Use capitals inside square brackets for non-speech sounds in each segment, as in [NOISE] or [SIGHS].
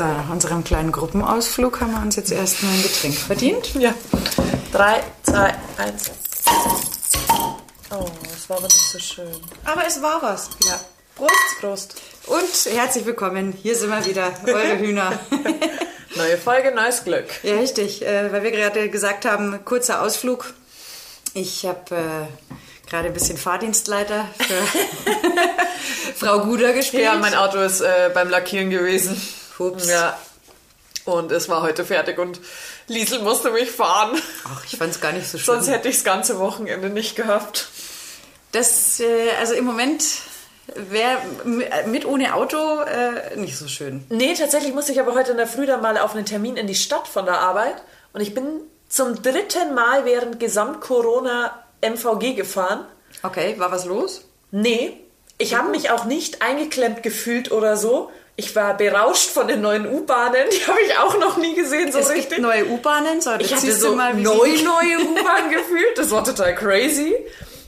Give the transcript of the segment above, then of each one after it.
So, nach unserem kleinen Gruppenausflug haben wir uns jetzt erstmal ein Getränk verdient. Ja. Drei, zwei, eins. Oh, das war aber nicht so schön. Aber es war was. Ja. Prost. Prost. Und herzlich willkommen. Hier sind wir wieder, eure Hühner. [LAUGHS] Neue Folge, neues Glück. ja, richtig. Äh, weil wir gerade gesagt haben, kurzer Ausflug. Ich habe äh, gerade ein bisschen Fahrdienstleiter für [LAUGHS] Frau Guder gespielt. Ja, mein Auto ist äh, beim Lackieren gewesen. Hups. Ja. Und es war heute fertig und Liesel musste mich fahren. Ach, ich fand es gar nicht so schlimm. Sonst hätte ich das ganze Wochenende nicht gehabt. Das, äh, also im Moment wäre mit ohne Auto äh, nicht so schön. Nee, tatsächlich musste ich aber heute in der Früh dann mal auf einen Termin in die Stadt von der Arbeit. Und ich bin zum dritten Mal während Gesamt-Corona MVG gefahren. Okay, war was los? Nee, ich habe mich auch nicht eingeklemmt gefühlt oder so. Ich war berauscht von den neuen U-Bahnen. Die habe ich auch noch nie gesehen, so es richtig. gibt neue U-Bahnen. So, ich hatte so mal, neu neue [LAUGHS] U-Bahn gefühlt. Das war total crazy.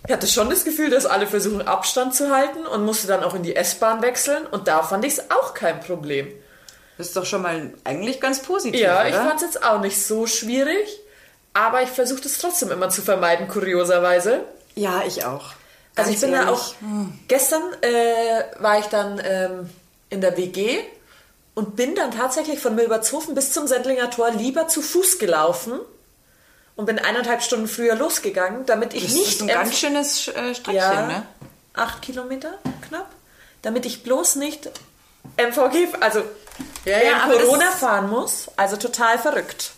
Ich hatte schon das Gefühl, dass alle versuchen, Abstand zu halten und musste dann auch in die S-Bahn wechseln. Und da fand ich es auch kein Problem. Das ist doch schon mal eigentlich ganz positiv, Ja, ich oder? fand es jetzt auch nicht so schwierig. Aber ich versuche es trotzdem immer zu vermeiden, kurioserweise. ja, ich auch. Also Ganz ich bin da ehrlich. auch. Gestern äh, war ich dann ähm, in der WG und bin dann tatsächlich von Milbertshofen bis zum Sendlinger Tor lieber zu Fuß gelaufen und bin eineinhalb Stunden früher losgegangen, damit ich Das nicht ist ein ganz schönes äh, Streckchen, ja, ne? acht Kilometer knapp, damit ich bloß nicht MVG, also Ja, ja, das- Corona fahren muss. Also total verrückt.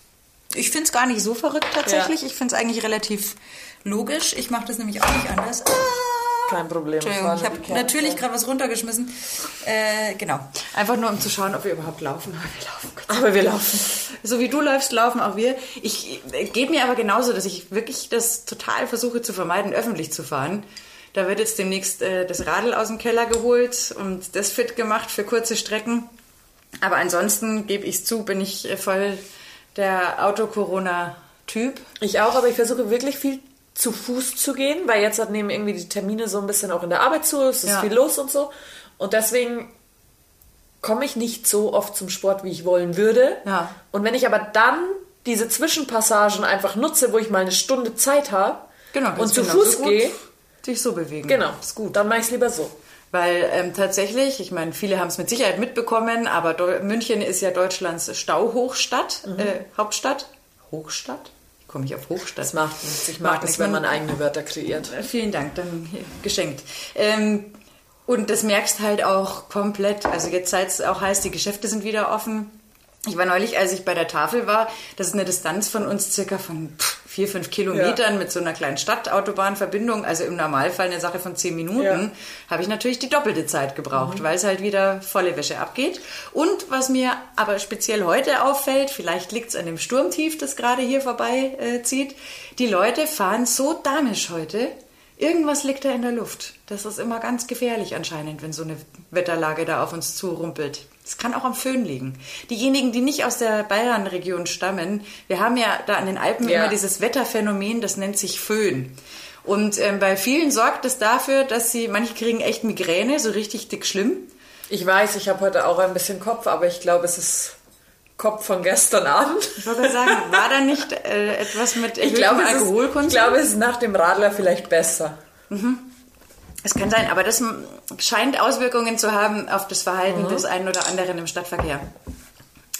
Ich finde es gar nicht so verrückt tatsächlich. Ich finde es eigentlich relativ logisch. Ich mache das nämlich auch nicht anders. Ah, Kein Problem. Entschuldigung, ich habe natürlich gerade was runtergeschmissen. Äh, genau. Einfach nur, um zu schauen, ob wir überhaupt laufen. Aber wir laufen. Aber wir laufen. So wie du läufst, laufen auch wir. Ich äh, geht mir aber genauso, dass ich wirklich das total versuche zu vermeiden, öffentlich zu fahren. Da wird jetzt demnächst äh, das Radl aus dem Keller geholt und das fit gemacht für kurze Strecken. Aber ansonsten gebe ich zu, bin ich äh, voll der Auto-Corona-Typ. Ich auch, aber ich versuche wirklich viel zu Fuß zu gehen, weil jetzt hat nehmen irgendwie die Termine so ein bisschen auch in der Arbeit zu, es ist Ja. viel los und so. Und deswegen komme ich nicht so oft zum Sport, wie ich wollen würde. Ja. Und wenn ich aber dann diese Zwischenpassagen einfach nutze, wo ich mal eine Stunde Zeit habe Genau, und zu genauso Fuß gut gehe, Sich so bewegen. genau, Ist gut. dann mache ich es lieber so. Weil ähm, tatsächlich, ich meine, viele haben es mit Sicherheit mitbekommen, aber Deu München ist ja Deutschlands Stauhochstadt, äh, Hauptstadt. Hochstadt? Komme ich auf Hochstadt? Das macht nichts. Ich mag es, nichts. wenn man Man- eigene Wörter kreiert. Äh, Vielen Dank, dann geschenkt. Ähm, und das merkst halt auch komplett. Also jetzt seit es auch heißt, die Geschäfte sind wieder offen. Ich war neulich, als ich bei der Tafel war, das ist eine Distanz von uns circa von pff, vier, fünf Kilometern mit so einer kleinen Stadtautobahnverbindung, also im Normalfall eine Sache von zehn Minuten, Ja. habe ich natürlich die doppelte Zeit gebraucht, weil es halt wieder volle Wäsche abgeht. Und was mir aber speziell heute auffällt, vielleicht liegt es an dem Sturmtief, das gerade hier vorbei äh, zieht, die Leute fahren so damisch heute, Irgendwas liegt da in der Luft. Das ist immer ganz gefährlich anscheinend, wenn so eine Wetterlage da auf uns zurumpelt. Es kann auch am Föhn liegen. Diejenigen, die nicht aus der Bayern-Region stammen, wir haben ja da an den Alpen Ja. immer dieses Wetterphänomen, das nennt sich Föhn. Und ähm, bei vielen sorgt es dafür, dass sie, manche kriegen echt Migräne, so richtig dick schlimm. Ich weiß, ich habe heute auch ein bisschen Kopf, aber ich glaube, es ist Kopf von gestern Abend. Ich wollte sagen, war da nicht äh, etwas mit Ich glaube, es ist, Alkoholkonsum? ich glaube, es ist nach dem Radler vielleicht besser. Es kann sein, aber das scheint Auswirkungen zu haben auf das Verhalten Mhm. des einen oder anderen im Stadtverkehr.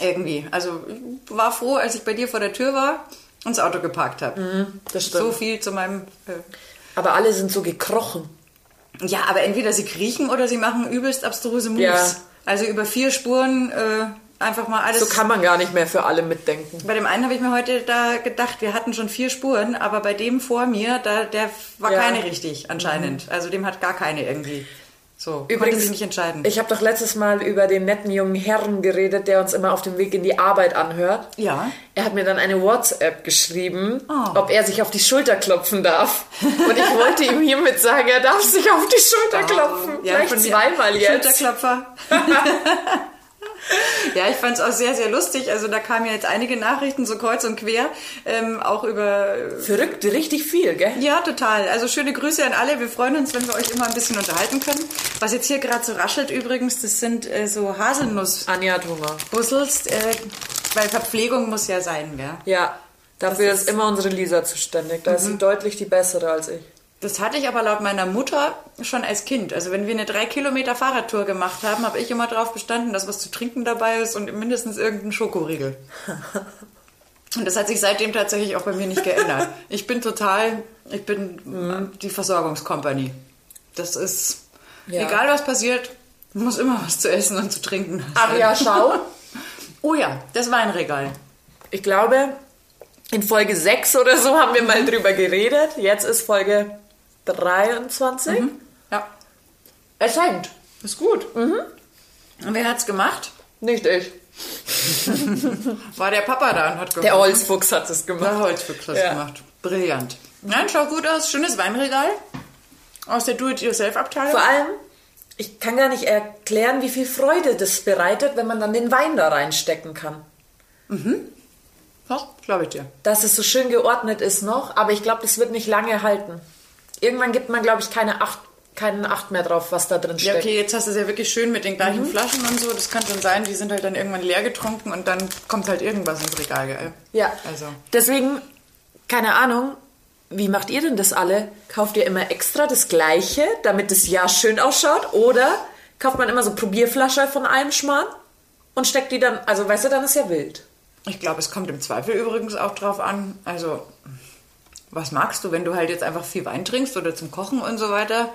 Irgendwie. Also ich war froh, als ich bei dir vor der Tür war und das Auto geparkt habe. Das stimmt. So viel zu meinem. Äh, Aber alle sind so gekrochen. ja, aber entweder sie kriechen oder sie machen übelst abstruse Moves. Ja. Also über vier Spuren äh, einfach mal alles. So kann man gar nicht mehr für alle mitdenken. bei dem einen habe ich mir heute da gedacht, wir hatten schon vier Spuren, aber bei dem vor mir, da, der war Ja. keine richtig anscheinend. Also dem hat gar keine irgendwie. So, sich nicht entscheiden. ich habe doch letztes Mal über den netten jungen Herrn geredet, der uns immer auf dem Weg in die Arbeit anhört. Ja. Er hat mir dann eine WhatsApp geschrieben, Oh. ob er sich auf die Schulter klopfen darf. Und ich wollte ihm hiermit sagen, er darf sich auf die Schulter klopfen. Oh. Ja, Vielleicht zweimal jetzt. Schulterklopfer. [LAUGHS] Ja, ich fand es auch sehr, sehr lustig. Also da kamen ja jetzt einige Nachrichten so kreuz und quer, ähm, auch über... Verrückt, richtig viel, gell? Ja, total. Also schöne Grüße an alle. Wir freuen uns, wenn wir euch immer ein bisschen unterhalten können. Was jetzt hier gerade so raschelt übrigens, das sind äh, so Haselnuss. Anja hat Hunger. Bussels, äh, weil Verpflegung muss ja sein, gell? Ja, dafür Das ist, ist- Mhm. immer unsere Lisa zuständig. Da ist sie deutlich die bessere als ich. Das hatte ich aber laut meiner Mutter schon als Kind. Also wenn wir eine drei Kilometer Fahrradtour gemacht haben, habe ich immer darauf bestanden, dass was zu trinken dabei ist und mindestens irgendein Schokoriegel. [LAUGHS] Und das hat sich seitdem tatsächlich auch bei mir nicht geändert. Ich bin total, ich bin äh, die Versorgungskompanie. Das ist, Ja. egal was passiert, muss immer was zu essen und zu trinken. Ach ja, schau. [LAUGHS] Oh ja, das Weinregal. Ich glaube, in Folge 6 oder so haben wir mal drüber geredet. Jetzt ist Folge 23. Ja, Es hängt. ist gut. Und wer hat's gemacht? Nicht ich. [LAUGHS] War der Papa da und hat Der geholfen. Holzfuchs hat es Der gemacht. Holzfuchs hat Ja. gemacht. Brillant. Nein, schaut gut aus. Schönes Weinregal. Aus der Do-it-yourself-Abteilung. Vor allem, ich kann gar nicht erklären, wie viel Freude das bereitet, wenn man dann den Wein da reinstecken kann. Ja, glaube ich dir. Dass es so schön geordnet ist noch, aber ich glaube, das wird nicht lange halten. Irgendwann gibt man, glaube ich, keine Acht, keinen Acht mehr drauf, was da drin Ja, steckt. okay, jetzt hast du es ja wirklich schön mit den gleichen Flaschen und so. Das kann schon sein, die sind halt dann irgendwann leer getrunken und dann kommt halt irgendwas ins Regal, gell? Ja. Also. Deswegen, keine Ahnung, wie macht ihr denn das alle? Kauft ihr immer extra das Gleiche, damit das Jahr schön ausschaut? Oder kauft man immer so Probierflasche von einem Schmarrn und steckt die dann, also weißt du, dann ist ja wild. Ich glaube, es kommt im Zweifel übrigens auch drauf an. Also, was magst du, wenn du halt jetzt einfach viel Wein trinkst oder zum Kochen und so weiter?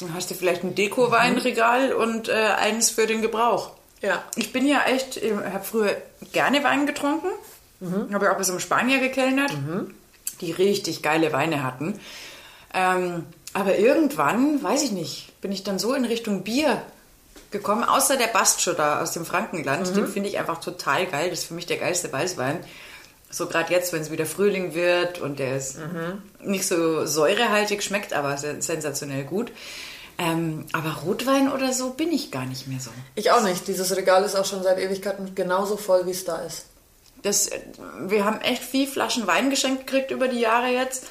Dann hast du vielleicht ein Deko-Weinregal und äh, eins für den Gebrauch. Ja. Ich bin ja echt, ich habe früher gerne Wein getrunken. Habe ja auch bei so einem Spanier gekellnert, die richtig geile Weine hatten. Ähm, aber irgendwann, weiß ich nicht, bin ich dann so in Richtung Bier gekommen, außer der Bastscho da aus dem Frankenland. Den finde ich einfach total geil. Das ist für mich der geilste Weißwein. So gerade jetzt, wenn es wieder Frühling wird und der ist nicht so säurehaltig, schmeckt aber sen- sensationell gut. Ähm, aber Rotwein oder so bin ich gar nicht mehr so. Ich auch nicht. Dieses Regal ist auch schon seit Ewigkeiten genauso voll, wie es da ist. Das, äh, wir haben echt viel Flaschen Wein geschenkt gekriegt über die Jahre jetzt.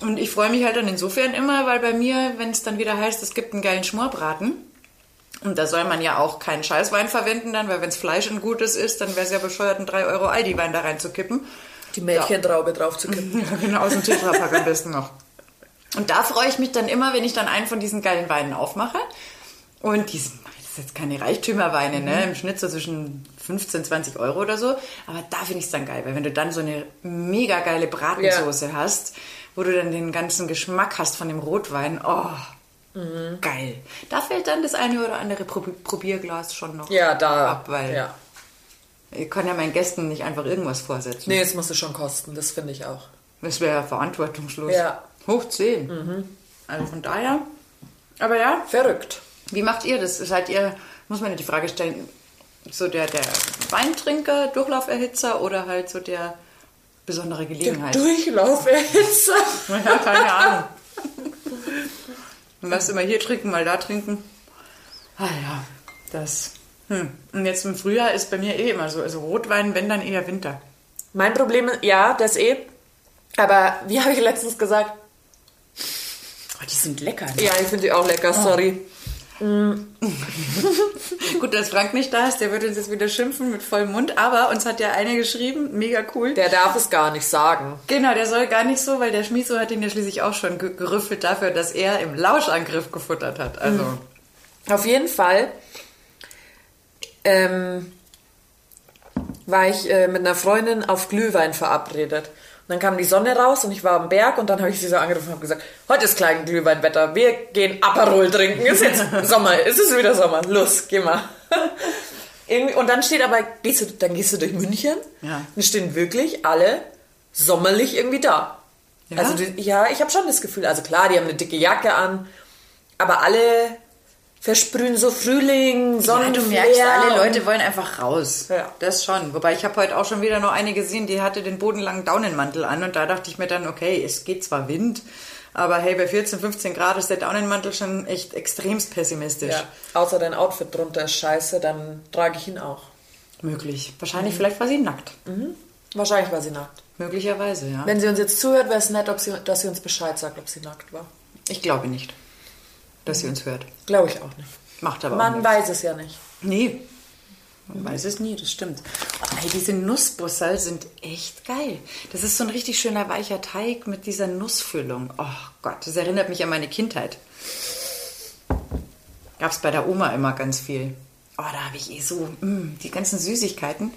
Und ich freue mich halt dann insofern immer, weil bei mir, wenn es dann wieder heißt, es gibt einen geilen Schmorbraten, und da soll man ja auch keinen Scheißwein verwenden dann, weil wenn es Fleisch ein gutes ist, dann wäre es ja bescheuert, einen 3 Euro Aldi-Wein da reinzukippen. Die Mädchentraube drauf zu kippen. [LAUGHS] Ja, genau, aus dem Tetrapack am besten noch. Und da freue ich mich dann immer, wenn ich dann einen von diesen geilen Weinen aufmache. Und die sind, das ist jetzt keine Reichtümerweine, ne? Im Schnitt so zwischen 15, 20 Euro oder so. Aber da finde ich es dann geil, weil wenn du dann so eine mega geile Bratensoße hast, wo du dann den ganzen Geschmack hast von dem Rotwein, oh, geil. Da fällt dann das eine oder andere Prob- Probierglas schon noch Ja, da. ab, weil ja. ich kann ja meinen Gästen nicht einfach irgendwas vorsetzen. Nee, es muss es schon kosten. Das finde ich auch. Das wäre ja verantwortungslos. Ja. Hoch 10. Also von daher. Aber ja, Verrückt. wie macht ihr das? Seid ihr, muss man ja die Frage stellen, so der, der Weintrinker, Durchlauferhitzer oder halt so der besondere Gelegenheit? Durchlauferhitzer. [LAUGHS] Ja, keine Ahnung. Du musst immer hier trinken, mal da trinken. Ah ja, das. Hm. Und jetzt im Frühjahr ist bei mir eh immer so. Also Rotwein, wenn dann eher Winter. Mein Problem ist, ja, das eh. Aber wie habe ich letztens gesagt? Oh, die sind lecker. Ne? Ja, ich finde die auch lecker, sorry. [LAUGHS] Gut, dass Frank nicht da ist, der wird uns jetzt wieder schimpfen mit vollem Mund. Aber uns hat ja eine geschrieben, mega cool. Der darf es gar nicht sagen. Genau, der soll gar nicht so, weil der Schmieso hat ihn ja schließlich auch schon ge- gerüffelt dafür, dass er im Lauschangriff gefuttert hat. Also, Auf jeden Fall ähm, war ich äh, mit einer Freundin auf Glühwein verabredet. Und dann kam die Sonne raus und ich war am Berg und dann habe ich sie so angerufen und habe gesagt, heute ist klein Glühweinwetter, wir gehen Aperol trinken, ist jetzt [LAUGHS] Sommer, ist es wieder Sommer, los, geh mal. [LAUGHS] Und dann steht aber, gehst du, dann gehst du durch München, Ja. dann stehen wirklich alle sommerlich irgendwie da. Ja? Also die, ja, ich habe schon das Gefühl, also klar, die haben eine dicke Jacke an, aber alle versprühen so Frühling, ja, Sonnenflair. du merkst, alle Leute wollen einfach raus. Ja. Das schon. Wobei ich habe heute auch schon wieder noch eine gesehen, die hatte den bodenlangen Daunenmantel an und da dachte ich mir dann, okay, es geht zwar Wind, aber hey, bei 14, 15 Grad ist der Daunenmantel schon echt extremst pessimistisch. Ja, außer dein Outfit drunter ist scheiße, dann trage ich ihn auch. Möglich. Wahrscheinlich, vielleicht war sie nackt. Wahrscheinlich war sie nackt. Möglicherweise, ja. Wenn sie uns jetzt zuhört, wäre es nett, ob sie, dass sie uns Bescheid sagt, ob sie nackt war. Ich glaube nicht, dass sie uns hört. Glaube ich auch nicht. Macht aber auch Man weiß es ja nicht. Nee. Man weiß es nie, das stimmt. Ey, diese Nussbussel sind echt geil. Das ist so ein richtig schöner weicher Teig mit dieser Nussfüllung. Oh Gott, das erinnert mich an meine Kindheit. Gab es bei der Oma immer ganz viel. Oh, da habe ich eh so, mm, die ganzen Süßigkeiten.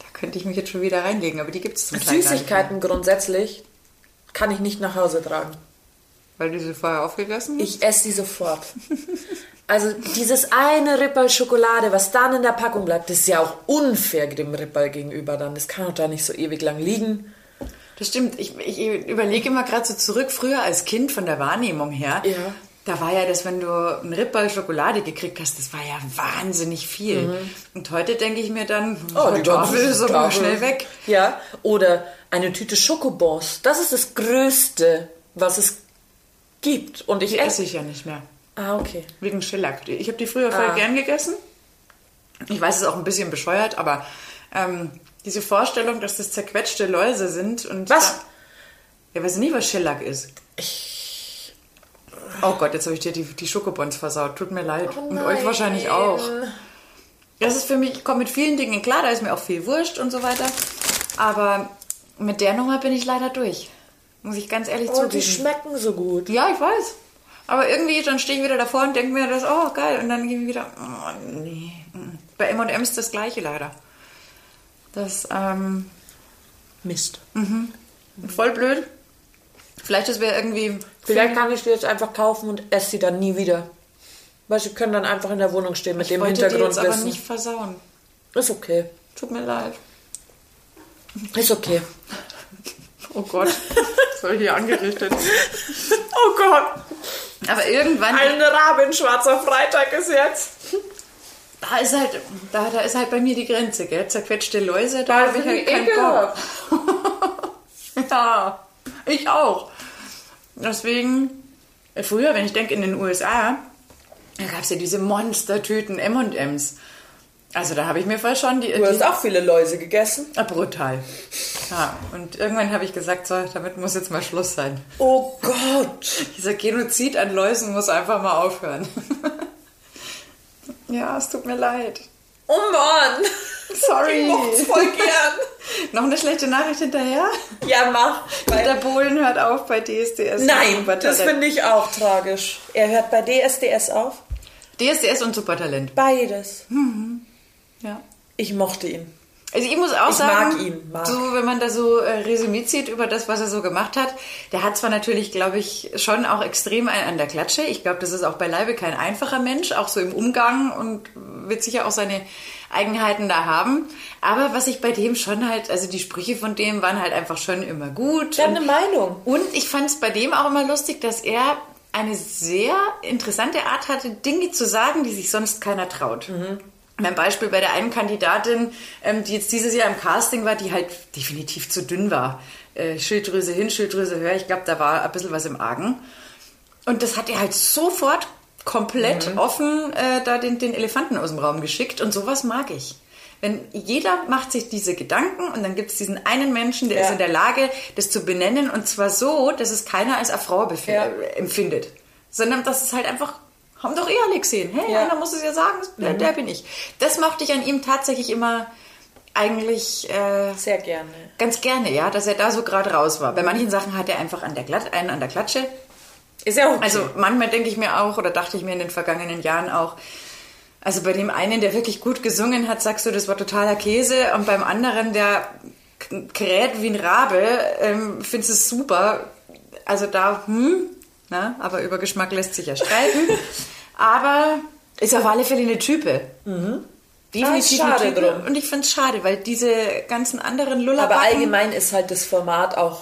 Da könnte ich mich jetzt schon wieder reinlegen, aber die gibt es zum Teil Süßigkeiten grundsätzlich kann ich nicht nach Hause tragen. Weil du sie vorher aufgegessen hast? Ich esse sie sofort. Also dieses eine Ripperl Schokolade, was dann in der Packung bleibt, das ist ja auch unfair dem Ripperl gegenüber dann. Das kann doch da nicht so ewig lang liegen. Das stimmt. Ich, ich überlege immer gerade so zurück, früher als Kind von der Wahrnehmung her. Ja. Da war ja das, wenn du einen Ripperl Schokolade gekriegt hast, das war ja wahnsinnig viel. Und heute denke ich mir dann, oh, die Tafel ist aber schnell weg. Ja, oder eine Tüte Schokobons. Das ist das Größte, was es gibt. Und ich Die esse. ich ja nicht mehr. Ah, okay. Wegen Schellack. Ich habe die früher voll Ah. gern gegessen. Ich weiß, es ist auch ein bisschen bescheuert, aber ähm, diese Vorstellung, dass das zerquetschte Läuse sind und. Was? Da, ja, weiß ich nicht, was Schellack ist. Oh Gott, jetzt habe ich dir die, die Schokobons versaut. Tut mir leid. Oh und euch wahrscheinlich auch. Das ist für mich, ich komme mit vielen Dingen klar, da ist mir auch viel wurscht und so weiter. Aber mit der Nummer bin ich leider durch. Muss ich ganz ehrlich Oh, die zugeben. schmecken so gut. Ja, ich weiß. Aber irgendwie, dann stehe ich wieder davor und denke mir das, oh geil. Und dann gehe ich wieder, oh nee. mm. Bei M&M's das gleiche leider. Das, ähm, Mist. voll blöd. Vielleicht ist wir irgendwie... Vielleicht kann ich die jetzt einfach kaufen und esse sie dann nie wieder. Weil sie können dann einfach in der Wohnung stehen mit Ich dem wollte die Hintergrund. jetzt aber nicht versauen. Ist okay. Tut mir leid. Ist okay. Oh Gott, was habe ich hier angerichtet? Oh Gott. Aber irgendwann... Ein Raben schwarzer Freitag ist jetzt. Da ist halt, da, da ist halt bei mir die Grenze, gell? Zerquetschte Läuse, da habe ich halt keinen Bock. [LAUGHS] Ja, ich auch. Deswegen, früher, wenn ich denke in den USA, da gab es ja diese Monstertüten M&M's. Also da habe ich mir voll schon die... Du hast die auch viele Läuse gegessen. Ah, brutal. Ja, und irgendwann habe ich gesagt, so, damit muss jetzt mal Schluss sein. Oh Gott. Dieser Genozid an Läusen muss einfach mal aufhören. ja, es tut mir leid. Oh Mann. Sorry. Ich mocht's voll gern. [LAUGHS] Noch eine schlechte Nachricht hinterher? Ja, mach. Der Bohlen hört auf bei DSDS. Nein, das finde ich auch tragisch. Er hört bei DSDS auf. DSDS und Supertalent. Beides. Ja. Ich mochte ihn. Also ich muss auch Ich sagen, mag ihn, mag. so wenn man da so äh, Resümee zieht über das, was er so gemacht hat, der hat zwar natürlich, glaube ich, schon auch extrem einen an der Klatsche. Ich glaube, das ist auch beileibe kein einfacher Mensch, auch so im Umgang und wird sicher auch seine Eigenheiten da haben. Aber was ich bei dem schon halt, also die Sprüche von dem waren halt einfach schon immer gut. Der hat eine Meinung. Und ich fand es bei dem auch immer lustig, dass er eine sehr interessante Art hatte, Dinge zu sagen, die sich sonst keiner traut. Mein Beispiel bei der einen Kandidatin, ähm, die jetzt dieses Jahr im Casting war, die halt definitiv zu dünn war. Äh, Schilddrüse hin, Schilddrüse her. Ich glaube, da war ein bisschen was im Argen. Und das hat er halt sofort komplett offen äh, da den, den Elefanten aus dem Raum geschickt. Und sowas mag ich. Wenn jeder macht sich diese Gedanken und dann gibt es diesen einen Menschen, der Ja. ist in der Lage, das zu benennen und zwar so, dass es keiner als befi- Ja. äh, empfindet, sondern dass es halt einfach, haben doch eh alle gesehen. Hey, Ja. einer muss es ja sagen, der, der bin ich. Das mochte ich an ihm tatsächlich immer eigentlich äh, Sehr gerne. ganz gerne, ja, dass er da so gerade raus war. Bei manchen Sachen hat er einfach an der Glatt, einen an der Klatsche. Ist ja okay. Also manchmal denke ich mir auch, oder dachte ich mir in den vergangenen Jahren auch, also bei dem einen, der wirklich gut gesungen hat, sagst du, das war totaler Käse. Und beim anderen, der kräht wie ein Rabe, ähm, findest du es super. Also da, hm, na, aber über Geschmack lässt sich ja streiten. [LAUGHS] aber ist auf alle Fälle eine Type. Definitiv Ah, schade drum. Und ich finde es schade, weil diese ganzen anderen Aber Lullabacken, allgemein ist halt das Format auch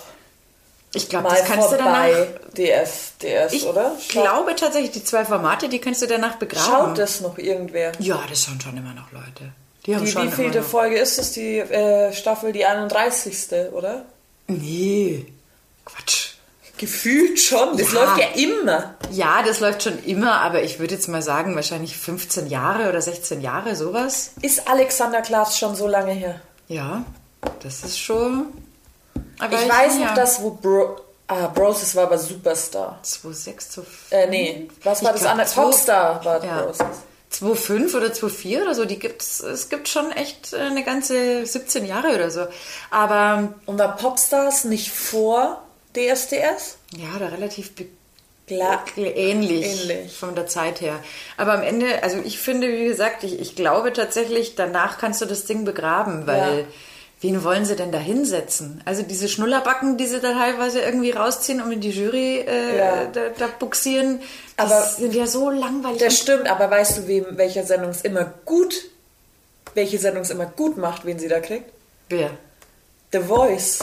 ich glaube, das kannst du danach... vorbei. DSDS, Ich oder? Schaut, glaube tatsächlich, die zwei Formate, die kannst du danach begraben. schaut das noch irgendwer? Ja, das schauen schon immer noch Leute. Die haben Die, schon wie vielte. Folge ist das? Die äh, Staffel, die 31. oder? Nee. Gefühlt schon. Das Ja. läuft ja immer. Ja, das läuft schon immer, aber ich würde jetzt mal sagen, wahrscheinlich 15 Jahre oder 16 Jahre, sowas. Ist Alexander Klaas schon so lange her? Ja, das ist schon. Aber ich weiß ja, noch, dass wo Bro... Ah, Bros, das war aber Superstar. 2,6 zu Äh, nee. Was war Ich das andere? Popstar war Ja. Bros. 2,5 oder 2,4 oder so, die gibt's, es gibt schon echt äh, eine ganze 17 Jahre oder so. Aber Und war Popstars nicht vor DSDS? ja, da relativ Klar. ähnlich, Ähnlich. von der Zeit her. Aber am Ende, also ich finde, wie gesagt, ich, ich glaube tatsächlich, danach kannst du das Ding begraben, weil Ja. wen wollen sie denn da hinsetzen? Also diese Schnullerbacken, die sie da teilweise irgendwie rausziehen und in die Jury äh, Ja. da, da buxieren, die Aber sind ja so langweilig. Das stimmt, aber weißt du, wem welcher Sendung es immer gut, welche Sendung es immer gut macht, wen sie da kriegt? Wer? The Voice.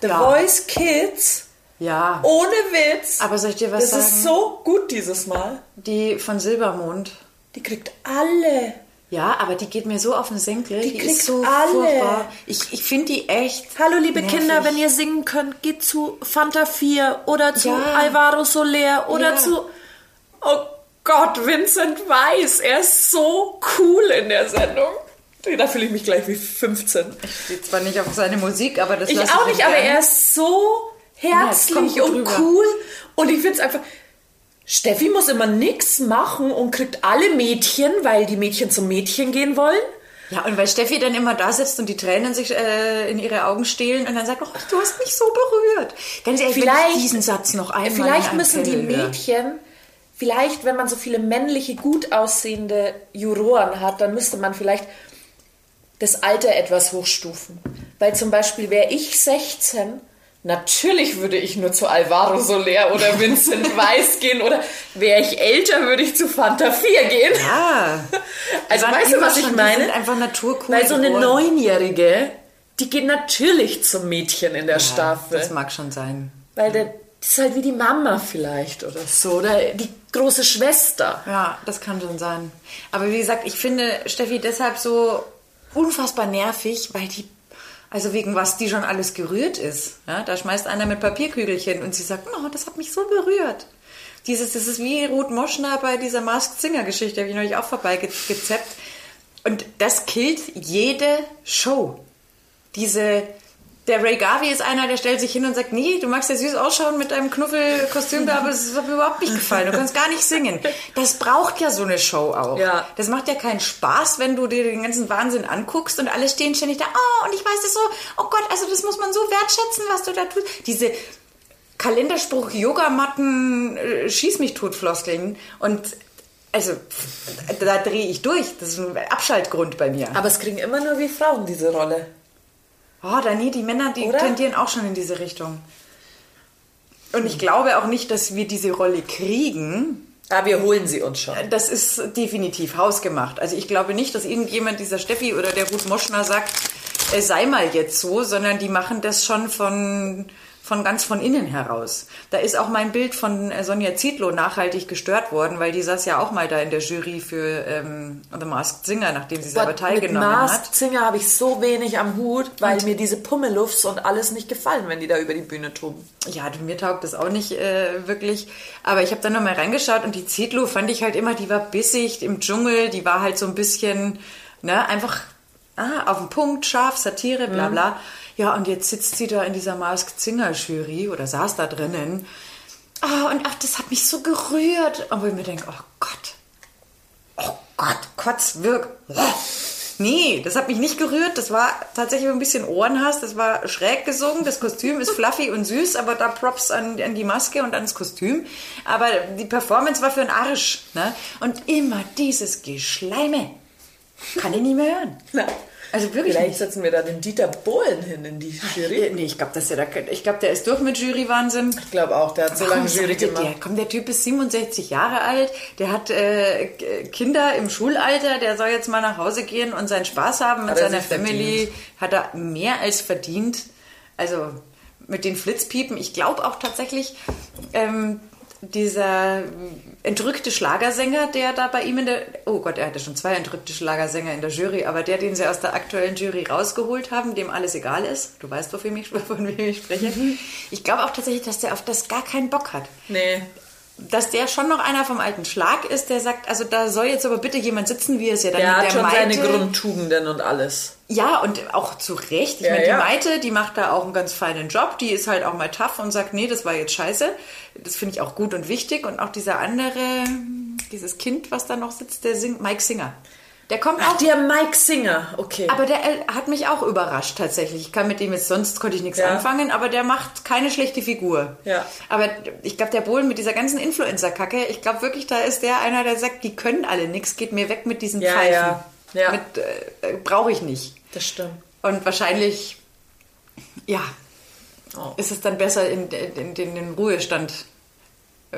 The Ja. Voice Kids. Ja. Ohne Witz. Aber soll ich dir was das sagen? ist so gut dieses Mal. Die von Silbermond. Die kriegt alle. Ja, aber die geht mir so auf den Senkel. Die, kriegt ist so alle. furchtbar. Ich, ich finde die echt. Hallo liebe nervig. Kinder, wenn ihr singen könnt, geht zu Fanta 4 oder zu Ja. Alvaro Soler oder Ja. zu Oh Gott, Vincent Weiss, er ist so cool in der Sendung. Da fühle ich mich gleich wie 15. Ich stehe zwar nicht auf seine Musik, aber das Ich auch ihm nicht, aber er ist so herzlich gut und rüber. cool. Und ich finde es einfach. Steffi muss immer nichts machen und kriegt alle Mädchen, weil die Mädchen zum Mädchen gehen wollen. Ja, und weil Steffi dann immer da sitzt und die Tränen sich äh, in ihre Augen stehlen und dann sagt, oh, du hast mich so berührt. Ganz ehrlich, Vielleicht- ich diesen Satz noch einmal Vielleicht müssen die. Mädchen, vielleicht, wenn man so viele männliche, gut aussehende Juroren hat, dann müsste man vielleicht das Alter etwas hochstufen. Weil zum Beispiel wäre ich 16, natürlich würde ich nur zu Alvaro Soler oder [LAUGHS] Vincent Weiss gehen oder wäre ich älter, würde ich zu Fanta 4 gehen. Ja. [LAUGHS] Also weißt du, was ich schon- meine? einfach naturcool Weil so eine. Neunjährige, die geht natürlich zum Mädchen in der Ja, Staffel. Das mag schon sein. Weil der, das ist halt wie die Mama vielleicht oder so. Oder die große Schwester. Ja, das kann schon sein. Aber wie gesagt, ich finde Steffi deshalb so unfassbar nervig, weil die, also wegen was die schon alles gerührt ist. Ja, da schmeißt einer mit Papierkügelchen und sie sagt, oh, das hat mich so berührt. Dieses, das ist wie Ruth Moschner bei dieser Masked Singer Geschichte, habe ich neulich auch vorbeigezeppt. Und das killt jede Show. Diese, der Ray Garvey ist einer, der stellt sich hin und sagt, nee, du magst ja süß ausschauen mit deinem Knuffelkostüm da, aber es hat mir überhaupt nicht gefallen. Du kannst gar nicht singen. Das braucht ja so eine Show auch. Ja. Das macht ja keinen Spaß, wenn du dir den ganzen Wahnsinn anguckst und alle stehen ständig da, oh, und ich weiß das so, oh Gott, also das muss man so wertschätzen, was du da tust. Diese Kalenderspruch, Yogamatten, äh, schieß mich tot Floskeln und also da drehe ich durch. Das ist ein Abschaltgrund bei mir. Aber es kriegen immer nur wir Frauen diese Rolle. Oh, da nee, die Männer, die Oder? tendieren auch schon in diese Richtung. Und ich glaube auch nicht, dass wir diese Rolle kriegen. Aber Ah, wir holen sie uns schon. Das ist definitiv hausgemacht. Also ich glaube nicht, dass irgendjemand dieser Steffi oder der Ruth Moschner sagt, sei mal jetzt so, sondern die machen das schon von, von ganz von innen heraus. Da ist auch mein Bild von äh, Sonja Zietlow nachhaltig gestört worden, weil die saß ja auch mal da in der Jury für ähm, The Masked Singer, nachdem sie selber mit teilgenommen hat. Masked Singer habe ich so wenig am Hut, weil mir diese Pummelufts und alles nicht gefallen, wenn die da über die Bühne toben. Ja, mir taugt das auch nicht äh, wirklich. Aber ich habe dann nochmal reingeschaut und die Zietlow fand ich halt immer, die war bissig im Dschungel, die war halt so ein bisschen, ne, einfach ah, auf den Punkt, scharf, Satire, bla bla. Ja, und jetzt sitzt sie da in dieser Masked Singer Jury oder saß da drinnen. Ah, und ach, das hat mich so gerührt. Wo ich mir denke, oh Gott, oh Gott, Kotz, wirk. Nee, das hat mich nicht gerührt. Das war tatsächlich ein bisschen Ohrenhass. Das war schräg gesungen. Das Kostüm ist fluffy und süß, aber da Props an, an die Maske und ans Kostüm. Aber die Performance war für einen Arsch. Ne? Und immer dieses Geschleime. Kann ich nie mehr hören. Also wirklich Vielleicht nicht. setzen wir da den Dieter Bohlen hin in die Jury. Nee, ich glaube, der, ich glaub, der ist durch mit Jurywahnsinn. Ich glaube auch, der hat so lange Jury gemacht. Der, komm, der Typ ist 67 Jahre alt, der hat äh, Kinder im Schulalter, der soll jetzt mal nach Hause gehen und seinen Spaß haben mit er seiner Family. Hat er mehr als verdient. Also mit den Flitzpiepen. Ich glaube auch tatsächlich, ähm, dieser entrückte Schlagersänger, der da bei ihm in der, oh Gott, er hatte schon zwei entrückte Schlagersänger in der Jury, aber der, den sie aus der aktuellen Jury rausgeholt haben, dem alles egal ist, du weißt, von wem ich, [LAUGHS] von wem ich spreche, ich glaube auch tatsächlich, dass der auf das gar keinen Bock hat. Nee. Dass der schon noch einer vom alten Schlag ist, der sagt, also da soll jetzt aber bitte jemand sitzen, wie es ja dann Der mit hat der schon Maite, seine Grundtugenden und alles. ja, und auch zu Recht. Ich Ja, meine, die ja. Maite, die macht da auch einen ganz feinen Job. Die ist halt auch mal tough und sagt, nee, das war jetzt scheiße. Das finde ich auch gut und wichtig. Und auch dieser andere, dieses Kind, was da noch sitzt, der singt, Mike Singer. Der kommt Ach, auch. der Mike Singer, okay. Aber der äh, hat mich auch überrascht tatsächlich. Ich kann mit dem jetzt sonst konnte ich nichts Ja. anfangen, aber der macht keine schlechte Figur. Ja. Aber ich glaube, der Bohlen mit dieser ganzen Influencer-Kacke, ich glaube wirklich, da ist der einer, der sagt, die können alle nichts, geht mir weg mit diesen Ja, Pfeifen. ja. Ja. Mit äh, äh, brauche ich nicht. das stimmt. Und wahrscheinlich, ja, Oh. ist es dann besser in, in, in, den Ruhestand,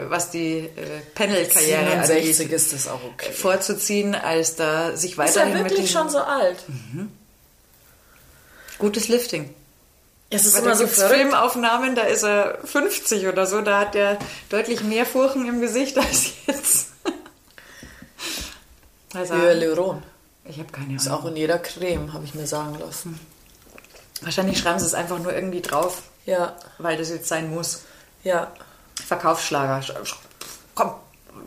was die äh, Panel-Karriere 67 angeht, ist das auch okay. vorzuziehen, als da sich Ist er weiterhin mit wirklich schon so alt? gutes Lifting. Es ist Weil immer so verrückt. Filmaufnahmen, da ist er 50 oder so, da hat er deutlich mehr Furchen im Gesicht [LAUGHS] als jetzt. Also, Hyaluron. ich habe keine Ist Ahnung. auch in jeder Creme, habe ich mir sagen lassen. Wahrscheinlich schreiben sie es einfach nur irgendwie drauf, Ja, weil das jetzt sein muss. ja. Verkaufsschlager. Sch- sch- Komm,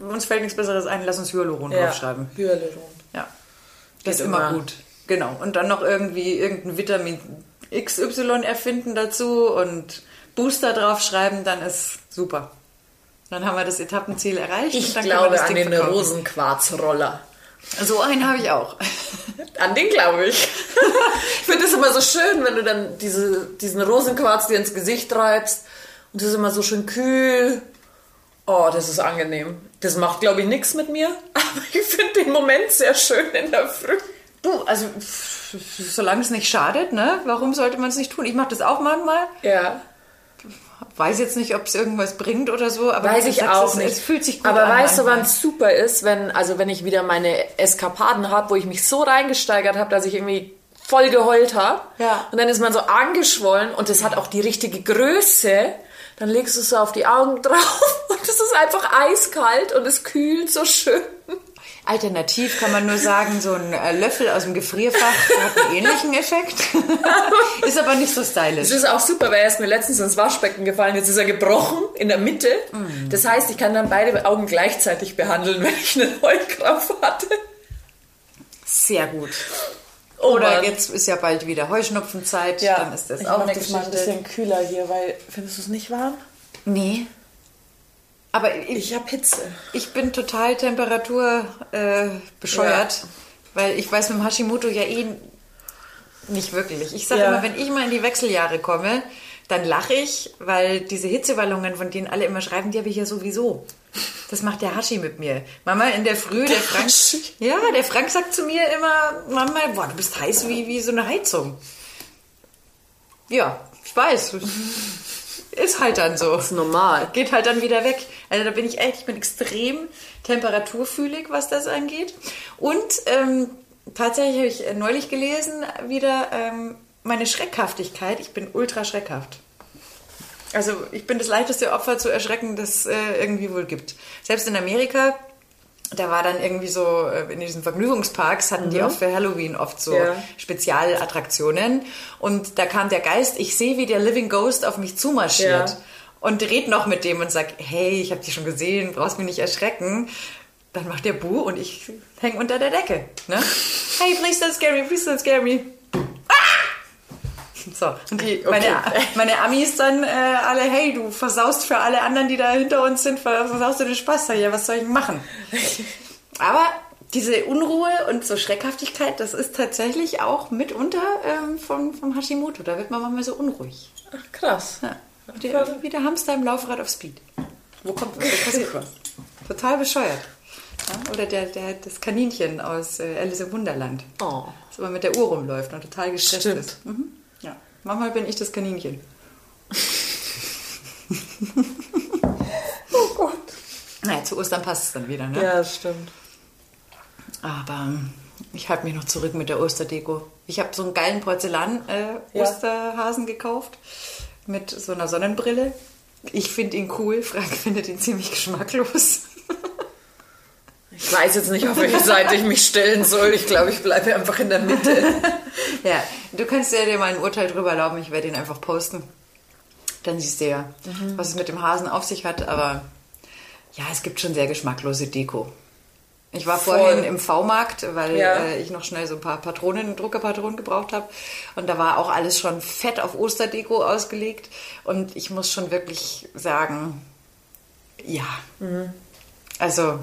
uns fällt nichts Besseres ein, lass uns Hyaluron ja. draufschreiben. Hyaluron. Ja. Das Geht ist immer, immer. gut. Genau. Und dann noch irgendwie irgendein Vitamin XY erfinden dazu und Booster draufschreiben, dann ist super. Dann haben wir das Etappenziel erreicht. Ich glaube das an den verkaufen. Rosenquarzroller. So einen habe ich auch. [LAUGHS] An den glaube ich. [LAUGHS] ich finde es immer so schön, wenn du dann diese, diesen Rosenquarz dir ins Gesicht treibst und das ist immer so schön kühl. Oh, das ist angenehm. Das macht, glaube ich, nichts mit mir, [LAUGHS] aber ich finde den Moment sehr schön in der Früh. Du, also solange es nicht schadet, ne? Warum sollte man es nicht tun? Ich mache das auch manchmal. Ja. Weiß jetzt nicht, ob es irgendwas bringt oder so, aber Weiß du ich sagst, auch es, nicht. Es fühlt sich gut Aber an. weißt du, manchmal. wann es super ist, wenn, also wenn ich wieder meine Eskapaden habe, wo ich mich so reingesteigert habe, dass ich irgendwie voll geheult habe. Ja. Und dann ist man so angeschwollen und es hat auch die richtige Größe. Dann legst du es so auf die Augen [LAUGHS] drauf und es ist einfach eiskalt und es kühlt so schön. Alternativ kann man nur sagen, so ein äh, Löffel aus dem Gefrierfach hat einen ähnlichen Effekt. [LAUGHS] ist aber nicht so Es stylisch. ist auch super, weil er ist mir letztens ins Waschbecken gefallen. Jetzt ist er gebrochen in der Mitte. Das heißt, ich kann dann beide Augen gleichzeitig behandeln, wenn ich einen Heulkrampf hatte. Sehr gut. Oh Oder Mann. jetzt ist ja bald wieder Heuschnupfenzeit, dann ist das ich auch eine das mal ein Geschichte. bisschen kühler hier, weil findest du es nicht warm? Nee. Aber ich, Ich habe Hitze. ich bin total temperatur äh, bescheuert, weil ich weiß mit dem Hashimoto ja eh nicht wirklich. Ich sage Ja. immer, wenn ich mal in die Wechseljahre komme, dann lache ich, weil diese Hitzewallungen, von denen alle immer schreiben, die habe ich ja sowieso. Das macht der Hashi mit mir. Mama in der Früh, der, Frank. Hashi. Ja, der Frank sagt zu mir immer, Mama, boah, du bist heiß wie, wie so eine Heizung. Ja, ich weiß. Ist halt dann so. Das ist normal. Geht halt dann wieder weg. Also da bin ich echt, ich bin extrem temperaturfühlig, was das angeht. Und ähm, tatsächlich habe ich neulich gelesen, wieder ähm, meine Schreckhaftigkeit. Ich bin ultra schreckhaft. Also ich bin das leichteste Opfer zu erschrecken, das äh, irgendwie wohl gibt. Selbst in Amerika, da war dann irgendwie so, äh, in diesen Vergnügungsparks hatten die auch für Halloween oft so Ja. Spezialattraktionen. Und da kam der Geist, ich sehe, wie der Living Ghost auf mich zumarschiert. Ja. Und red noch mit dem und sag, hey, ich habe dich schon gesehen, brauchst mich nicht erschrecken. Dann macht der Bu und ich häng unter der Decke. Ne? Hey, please don't scare me, please don't scare me. So, und die, meine, [LAUGHS] meine Amis dann äh, alle, hey, du versaust für alle anderen, die da hinter uns sind, versaust du den Spaß. Sag ich, Ja, was soll ich machen? [LAUGHS] Aber diese Unruhe und so Schreckhaftigkeit, das ist tatsächlich auch mitunter ähm, vom, vom Hashimoto. Da wird man manchmal so unruhig. Ach, krass. Ja. Wie der, wie der Hamster im Laufrad auf Speed. Wo kommt was? Wo passiert was? [LAUGHS] Total bescheuert. Ja? Oder der, der, das Kaninchen aus äh, Alice im Wunderland. Oh. Das immer mit der Uhr rumläuft und total gestresst Stimmt. ist. Mhm. Ja. Manchmal bin ich das Kaninchen. Oh Gott. Naja, zu Ostern passt es dann wieder, ne? Ja, das stimmt. Aber ähm, ich halte mich noch zurück mit der Osterdeko. Ich habe so einen geilen Ja. Porzellan-Osterhasen gekauft mit so einer Sonnenbrille. Ich finde ihn cool, Frank [LAUGHS] findet ihn ziemlich geschmacklos. Ich weiß jetzt nicht, auf welche Seite ich mich stellen soll. Ich glaube, ich bleibe einfach in der Mitte. [LAUGHS] ja, du kannst ja dir mal ein Urteil drüber erlauben. Ich werde ihn einfach posten. Dann siehst du ja, mhm. was es mit dem Hasen auf sich hat. Aber ja, es gibt schon sehr geschmacklose Deko. Ich war Voll. vorhin im V-Markt, weil ja. äh, ich noch schnell so ein paar Patronen, Druckerpatronen gebraucht habe. Und da war auch alles schon fett auf Osterdeko ausgelegt. Und ich muss schon wirklich sagen, ja. Mhm. Also,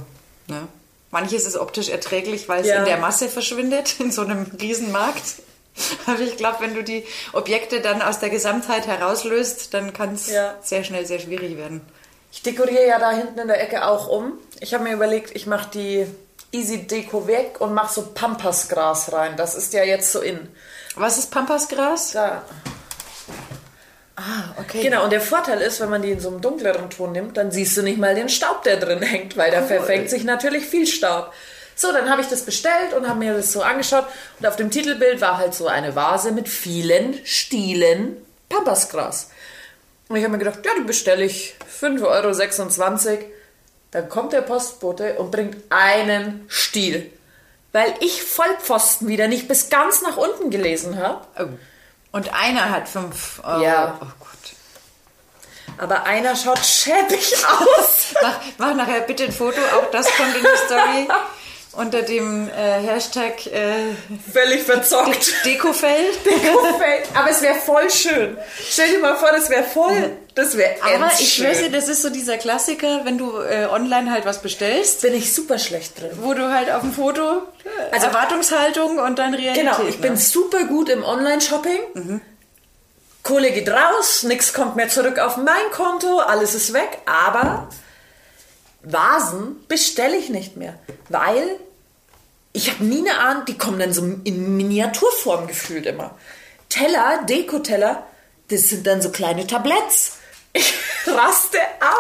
ne? Manches ist optisch erträglich, weil es ja. in der Masse verschwindet, [LAUGHS] in so einem Riesenmarkt. Aber ich glaube, wenn du die Objekte dann aus der Gesamtheit herauslöst, dann kann es ja. sehr schnell sehr schwierig werden. Ich dekoriere ja da hinten in der Ecke auch um. Ich habe mir überlegt, ich mache die Easy Deko weg und mache so Pampasgras rein. Das ist ja jetzt so in. Was ist Pampasgras? Da. Ah, okay. Genau, und der Vorteil ist, wenn man die in so einem dunkleren Ton nimmt, dann siehst du nicht mal den Staub, der drin hängt, weil da cool. verfängt sich natürlich viel Staub. So, dann habe ich das bestellt und habe mir das so angeschaut und auf dem Titelbild war halt so eine Vase mit vielen Stielen Pampasgras. Und ich habe mir gedacht, ja, die bestelle ich 5,26 Euro. Dann kommt der Postbote und bringt einen Stiel. Weil ich Vollpfosten wieder nicht bis ganz nach unten gelesen habe. Oh. Und einer hat 5 Euro. Ja. Oh Gott. Aber einer schaut schäbig [LAUGHS] aus. mach, mach nachher bitte ein Foto, auch das kommt in die Story [LAUGHS] unter dem äh, Hashtag äh, völlig verzockt. De Dekofeld. [LAUGHS] Dekofeld. Aber es wäre voll schön. Stell dir mal vor, das wäre voll. Das wäre Aber ich schwöre dir, das ist so dieser Klassiker, wenn du äh, online halt was bestellst. Bin ich super schlecht drin. Wo du halt auf dem Foto also, Erwartungshaltung und dann Realität. Genau, ich ne? bin super gut im Online-Shopping. Mhm. Kohle geht raus, nichts kommt mehr zurück auf mein Konto, alles ist weg. Aber Vasen bestelle ich nicht mehr, weil ich habe nie eine Ahnung, die kommen dann so in Miniaturform gefühlt immer. Teller, Dekoteller, das sind dann so kleine Tabletts. Ich [LAUGHS] raste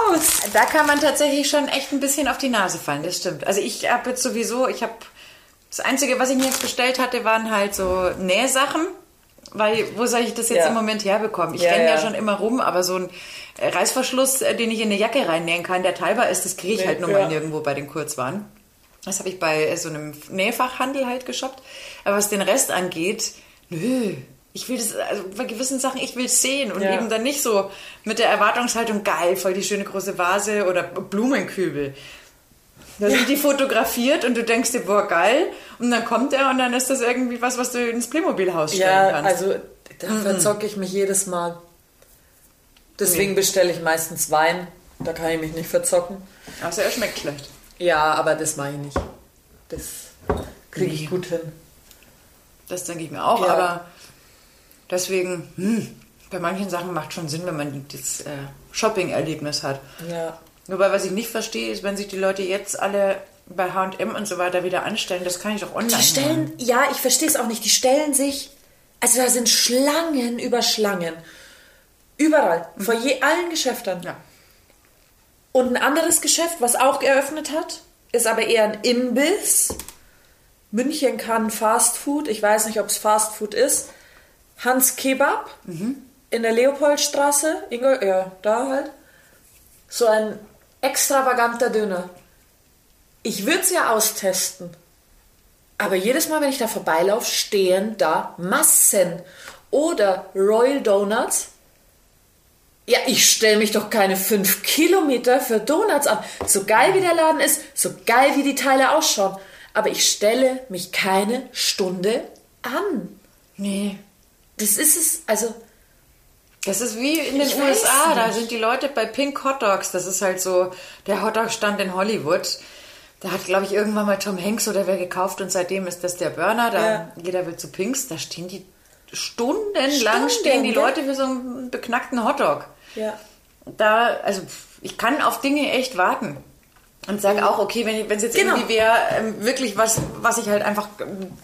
aus. Da kann man tatsächlich schon echt ein bisschen auf die Nase fallen, das stimmt. Also ich habe jetzt sowieso, ich habe das Einzige, was ich mir jetzt bestellt hatte, waren halt so Nähsachen. Weil, wo soll ich das jetzt ja. im Moment herbekommen? Ich ja, renne ja. ja. schon immer rum, aber so ein Reißverschluss, äh, den ich in eine Jacke reinnähen kann, der teilbar ist, das kriege ich halt nur mal nirgendwo bei den Kurzwaren. Das habe ich bei so einem Nähfachhandel halt geshoppt. Aber was den Rest angeht, nö. Ich will das, also bei gewissen Sachen, ich will es sehen und ja. eben dann nicht so mit der Erwartungshaltung, geil, voll die schöne große Vase oder Blumenkübel. Da sind die fotografiert und du denkst dir, boah, geil. Und dann kommt er und dann ist das irgendwie was, was du ins Playmobil-Haus stellen ja, kannst. Ja, also da mhm. verzocke ich mich jedes Mal. Deswegen nee. bestelle ich meistens Wein. Da kann ich mich nicht verzocken. Also er schmeckt schlecht. Ja, aber das mache ich nicht. Das kriege ich gut hin. Das denke ich mir auch, ja. aber deswegen, hm, bei manchen Sachen macht schon Sinn, wenn man das äh, Shopping-Erlebnis hat. Ja. Wobei, was ich nicht verstehe, ist, wenn sich die Leute jetzt alle bei H&M und so weiter wieder anstellen, das kann ich doch online Die stellen, machen. ja, ich verstehe es auch nicht, die stellen sich, also da sind Schlangen über Schlangen. Überall, mhm. vor je allen Geschäften. Ja. Und ein anderes Geschäft, was auch geöffnet hat, ist aber eher ein Imbiss. München kann Fast Food, ich weiß nicht, ob es Fast Food ist. Hans Kebab mhm. in der Leopoldstraße, Ingol, ja, da halt. So ein extravaganter Döner. Ich würde es ja austesten. Aber jedes Mal, wenn ich da vorbeilaufe, stehen da Massen. Oder Royal Donuts ja, ich stelle mich doch keine fünf Kilometer für Donuts an. So geil wie der Laden ist, so geil wie die Teile ausschauen. Aber ich stelle mich keine Stunde an. Nee. Das ist es, also. Das ist wie in den USA, da sind die Leute bei Pink Hot Dogs, das ist halt so der Hotdog-Stand in Hollywood. Da hat, glaube ich, irgendwann mal Tom Hanks oder wer gekauft und seitdem ist das der Burner. Da ja. jeder will zu Pinks, da stehen die stundenlang Stunden, stehen die Leute für so einen beknackten Hotdog. Ja. Da, also ich kann auf Dinge echt warten. Und sage auch, okay, wenn es jetzt genau. irgendwie wäre, ähm, wirklich was, was ich halt einfach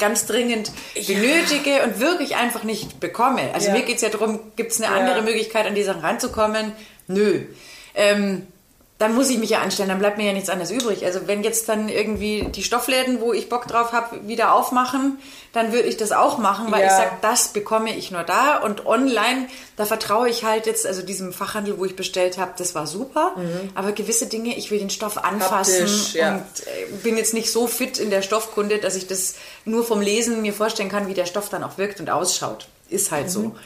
ganz dringend benötige ja. und wirklich einfach nicht bekomme. Also ja. mir geht es ja darum, gibt es eine andere Möglichkeit, an die Sachen ranzukommen? Nö. Ähm, dann muss ich mich ja anstellen, dann bleibt mir ja nichts anderes übrig. Also wenn jetzt dann irgendwie die Stoffläden, wo ich Bock drauf habe, wieder aufmachen, dann würde ich das auch machen, weil Ja. ich sage, das bekomme ich nur da. Und online, da vertraue ich halt jetzt, also diesem Fachhandel, wo ich bestellt habe, das war super. Aber gewisse Dinge, ich will den Stoff anfassen Mhm. Haptisch, ja. und äh, bin jetzt nicht so fit in der Stoffkunde, dass ich das nur vom Lesen mir vorstellen kann, wie der Stoff dann auch wirkt und ausschaut. Ist halt Mhm. so.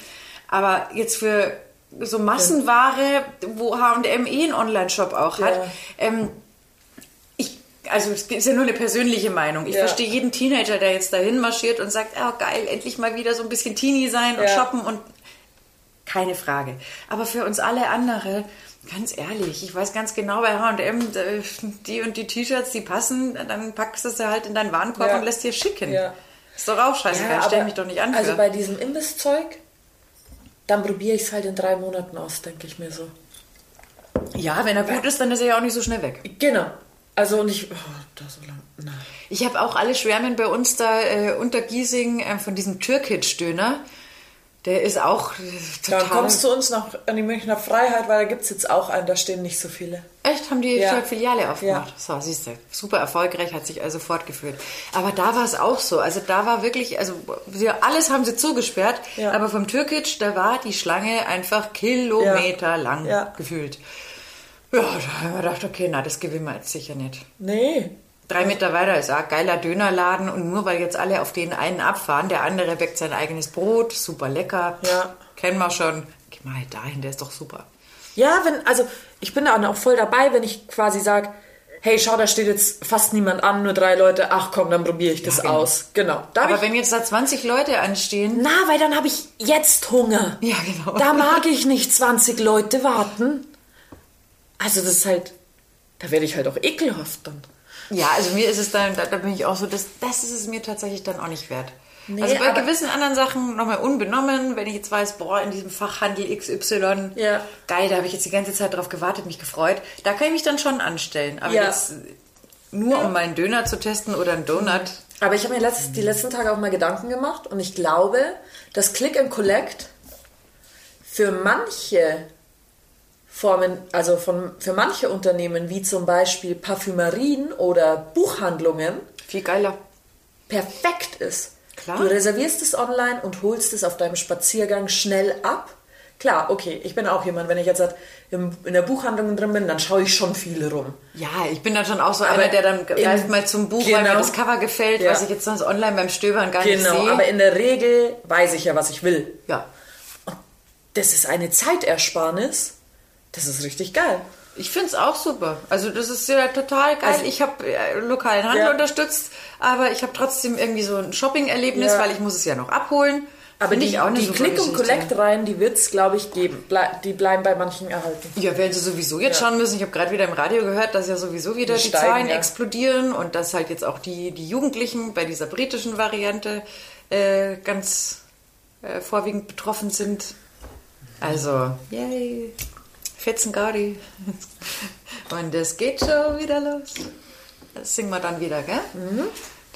Aber jetzt für so Massenware, wo H&M eh einen Online-Shop auch hat, Ja. ähm, ich, also es ist ja nur eine persönliche Meinung. Ich Ja. verstehe jeden Teenager, der jetzt dahin marschiert und sagt, oh geil, endlich mal wieder so ein bisschen Teenie sein und Ja. shoppen und keine Frage. Aber für uns alle andere, ganz ehrlich, ich weiß ganz genau bei H&M, die und die T-Shirts, die passen, dann packst du sie halt in deinen Warenkorb und lässt dir schicken. Ja. Ist doch auch scheißegal, stell mich doch nicht an. Also bei diesem Imbisszeug, dann probiere ich es halt in drei Monaten aus, denke ich mir so. ja, wenn er gut ist, dann ist er ja auch nicht so schnell weg. Genau. Also und ich, oh, da so lang, nein. Ich habe auch alle schwärmen bei uns da äh, unter Giesing äh, von diesem Türkitsch-Döner. Der ist auch total... Dann kommst du uns noch an die Münchner Freiheit, weil da gibt es jetzt auch einen, da stehen nicht so viele. Echt, haben die Ja. ja. Filiale aufgemacht. So, siehst du, super erfolgreich, hat sich also fortgeführt. Aber da war es auch so. Also da war wirklich, also alles haben sie zugesperrt, Ja. aber vom Türkitsch, da war die Schlange einfach Kilometer lang Ja. gefühlt. Ja, da haben wir gedacht, okay, na, das gewinnen wir jetzt sicher nicht. Nee. Drei Meter weiter ist auch ein geiler Dönerladen und nur weil jetzt alle auf den einen abfahren, der andere bäckt sein eigenes Brot, super lecker, Ja. kennen wir schon. Geh mal halt dahin, der ist doch super. Ja, wenn, also ich bin da auch voll dabei, wenn ich quasi sage, hey, schau, da steht jetzt fast niemand an, nur drei Leute, ach komm, dann probiere ich das genau. aus. Genau. Da Aber wenn jetzt da 20 Leute anstehen, na, weil dann habe ich jetzt Hunger. Ja, genau. Da mag ich nicht 20 Leute warten. Also das ist halt, da werde ich halt auch ekelhaft dann. Ja, also mir ist es dann, da, da bin ich auch so, das, das ist es mir tatsächlich dann auch nicht wert. Nee, also bei gewissen anderen Sachen nochmal unbenommen, wenn ich jetzt weiß, boah, in diesem Fachhandel XY, Ja. geil, da habe ich jetzt die ganze Zeit drauf gewartet, mich gefreut, da kann ich mich dann schon anstellen. Aber Ja. jetzt nur um meinen Döner zu testen oder einen Donut, Aber ich habe mir letzt, die letzten Tage auch mal Gedanken gemacht und ich glaube, dass Click and Collect für manche Formen, also von, für manche Unternehmen, wie zum Beispiel Parfümerien oder Buchhandlungen, viel geiler. perfekt ist. Klar. Du reservierst es online und holst es auf deinem Spaziergang schnell ab. Klar, okay, ich bin auch jemand, wenn ich jetzt halt im- in der Buchhandlung drin bin, dann schaue ich schon viel rum. Ja, ich bin dann schon auch so Aber einer, der dann greift mal zum Buch, weil mir genau. das Cover gefällt, Ja. was ich jetzt sonst online beim Stöbern gar nicht Genau, sehe. aber in der Regel weiß ich ja, was ich will. ja, Das ist eine Zeitersparnis. Das ist richtig geil. Ich finde es auch super. Also das ist ja total geil. Also- ich habe äh, lokalen Handel Ja. unterstützt, aber ich habe trotzdem irgendwie so ein Shopping-Erlebnis, Ja. weil ich muss es ja noch abholen. Aber Find die, ich auch die Click- und. Collect-Reihen, die wird es, glaube ich, geben. Ble die bleiben bei manchen erhalten. Ja, werden sie sowieso jetzt Ja. schauen müssen. Ich habe gerade wieder im Radio gehört, dass ja sowieso wieder Die die, steigen, Zahlen explodieren und dass halt jetzt auch die, die Jugendlichen bei dieser britischen Variante äh, ganz äh, vorwiegend betroffen sind. Also, yay, Fetzen Gaudi. Und es geht schon wieder los. Das singen wir dann wieder, gell? Mhm.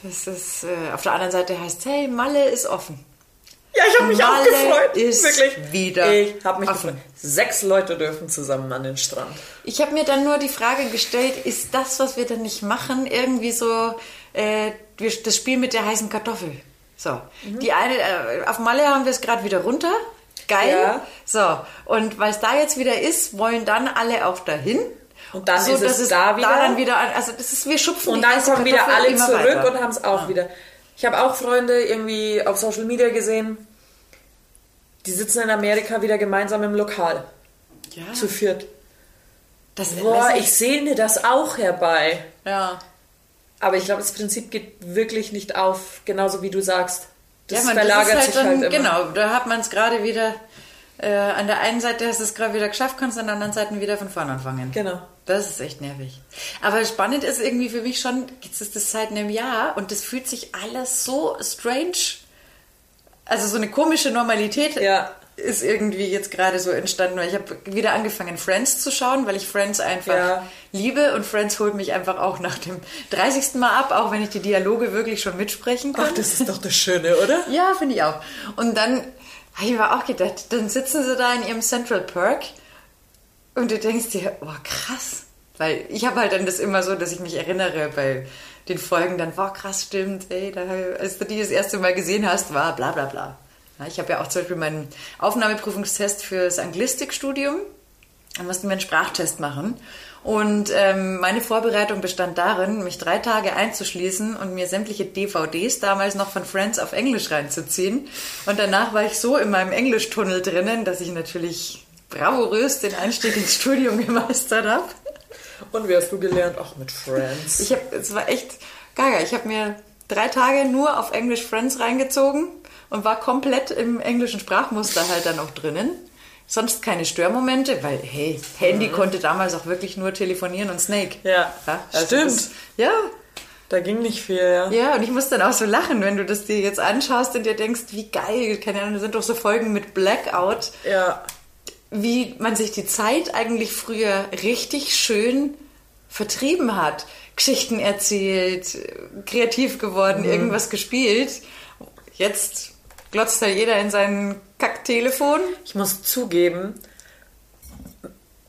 Das ist, äh, auf der anderen Seite heißt hey, Malle ist offen. Ja, ich habe mich auch Malle gefreut. ist Wirklich. wieder Ich habe mich offen. gefreut. Sechs Leute dürfen zusammen an den Strand. Ich habe mir dann nur die Frage gestellt, ist das, was wir dann nicht machen, irgendwie so äh, das Spiel mit der heißen Kartoffel? So, Mhm. die eine, äh, auf Malle haben wir es gerade wieder runter. Geil. Ja. So, und weil es da jetzt wieder ist, wollen dann alle auch dahin. Und dann so, ist es dass da wieder. dann wieder an, also das ist, wir schupfen Und dann kommen wieder alle zurück weiter. und haben es auch wieder. Ich habe auch Freunde irgendwie auf Social Media gesehen, die sitzen in Amerika wieder gemeinsam im Lokal. Ja, Zu viert. das, Boah, ich sehne das auch herbei. ja. Aber ich glaube, das Prinzip geht wirklich nicht auf, genauso wie du sagst. Das ja, man, verlagert das halt sich dann, halt immer. Genau, da hat man es gerade wieder, äh, an der einen Seite hast du es gerade wieder geschafft, kannst an der anderen Seite wieder von vorne anfangen. Genau. Das ist echt nervig. Aber spannend ist irgendwie für mich schon, jetzt ist das seit einem Jahr und das fühlt sich alles so strange. Also so eine komische Normalität Ja. Ist irgendwie jetzt gerade so entstanden. Weil Ich habe wieder angefangen, Friends zu schauen, weil ich Friends einfach Ja. liebe und Friends holt mich einfach auch nach dem 30. Mal ab, auch wenn ich die Dialoge wirklich schon mitsprechen kann. Ach, das ist doch das Schöne, oder? [LAUGHS] Ja, finde ich auch. Und dann habe ich mir auch gedacht, dann sitzen sie da in ihrem Central Park und du denkst dir, oh krass, Weil ich habe halt dann das immer so, dass ich mich erinnere bei den Folgen dann, wow, krass, stimmt, ey, da, als du die das erste Mal gesehen hast, war bla bla bla. Ich habe ja auch zum Beispiel meinen Aufnahmeprüfungstest fürs Anglistikstudium. Da mussten wir einen Sprachtest machen. Und ähm, meine Vorbereitung bestand darin, mich drei Tage einzuschließen und mir sämtliche DVDs damals noch von Friends auf Englisch reinzuziehen. Und danach war ich so in meinem Englischtunnel drinnen, dass ich natürlich bravourös den Einstieg ins Studium [LAUGHS] gemeistert habe. Und wie hast du gelernt? Auch mit Friends. Ich habe, es war echt gaga. Ich habe mir drei Tage nur auf Englisch Friends reingezogen und war komplett im englischen Sprachmuster halt dann auch drinnen. Sonst keine Störmomente, weil, hey, Handy mhm. konnte damals auch wirklich nur telefonieren und Snake. Ja, ja also stimmt. Das, ja. Da ging nicht viel, ja. Ja, und ich muss dann auch so lachen, wenn du das dir jetzt anschaust und dir denkst, wie geil, keine Ahnung, da sind doch so Folgen mit Blackout. Ja. Wie man sich die Zeit eigentlich früher richtig schön vertrieben hat. Geschichten erzählt, kreativ geworden, mhm. irgendwas gespielt. Jetzt glotzt da jeder in sein Kacktelefon. Ich muss zugeben,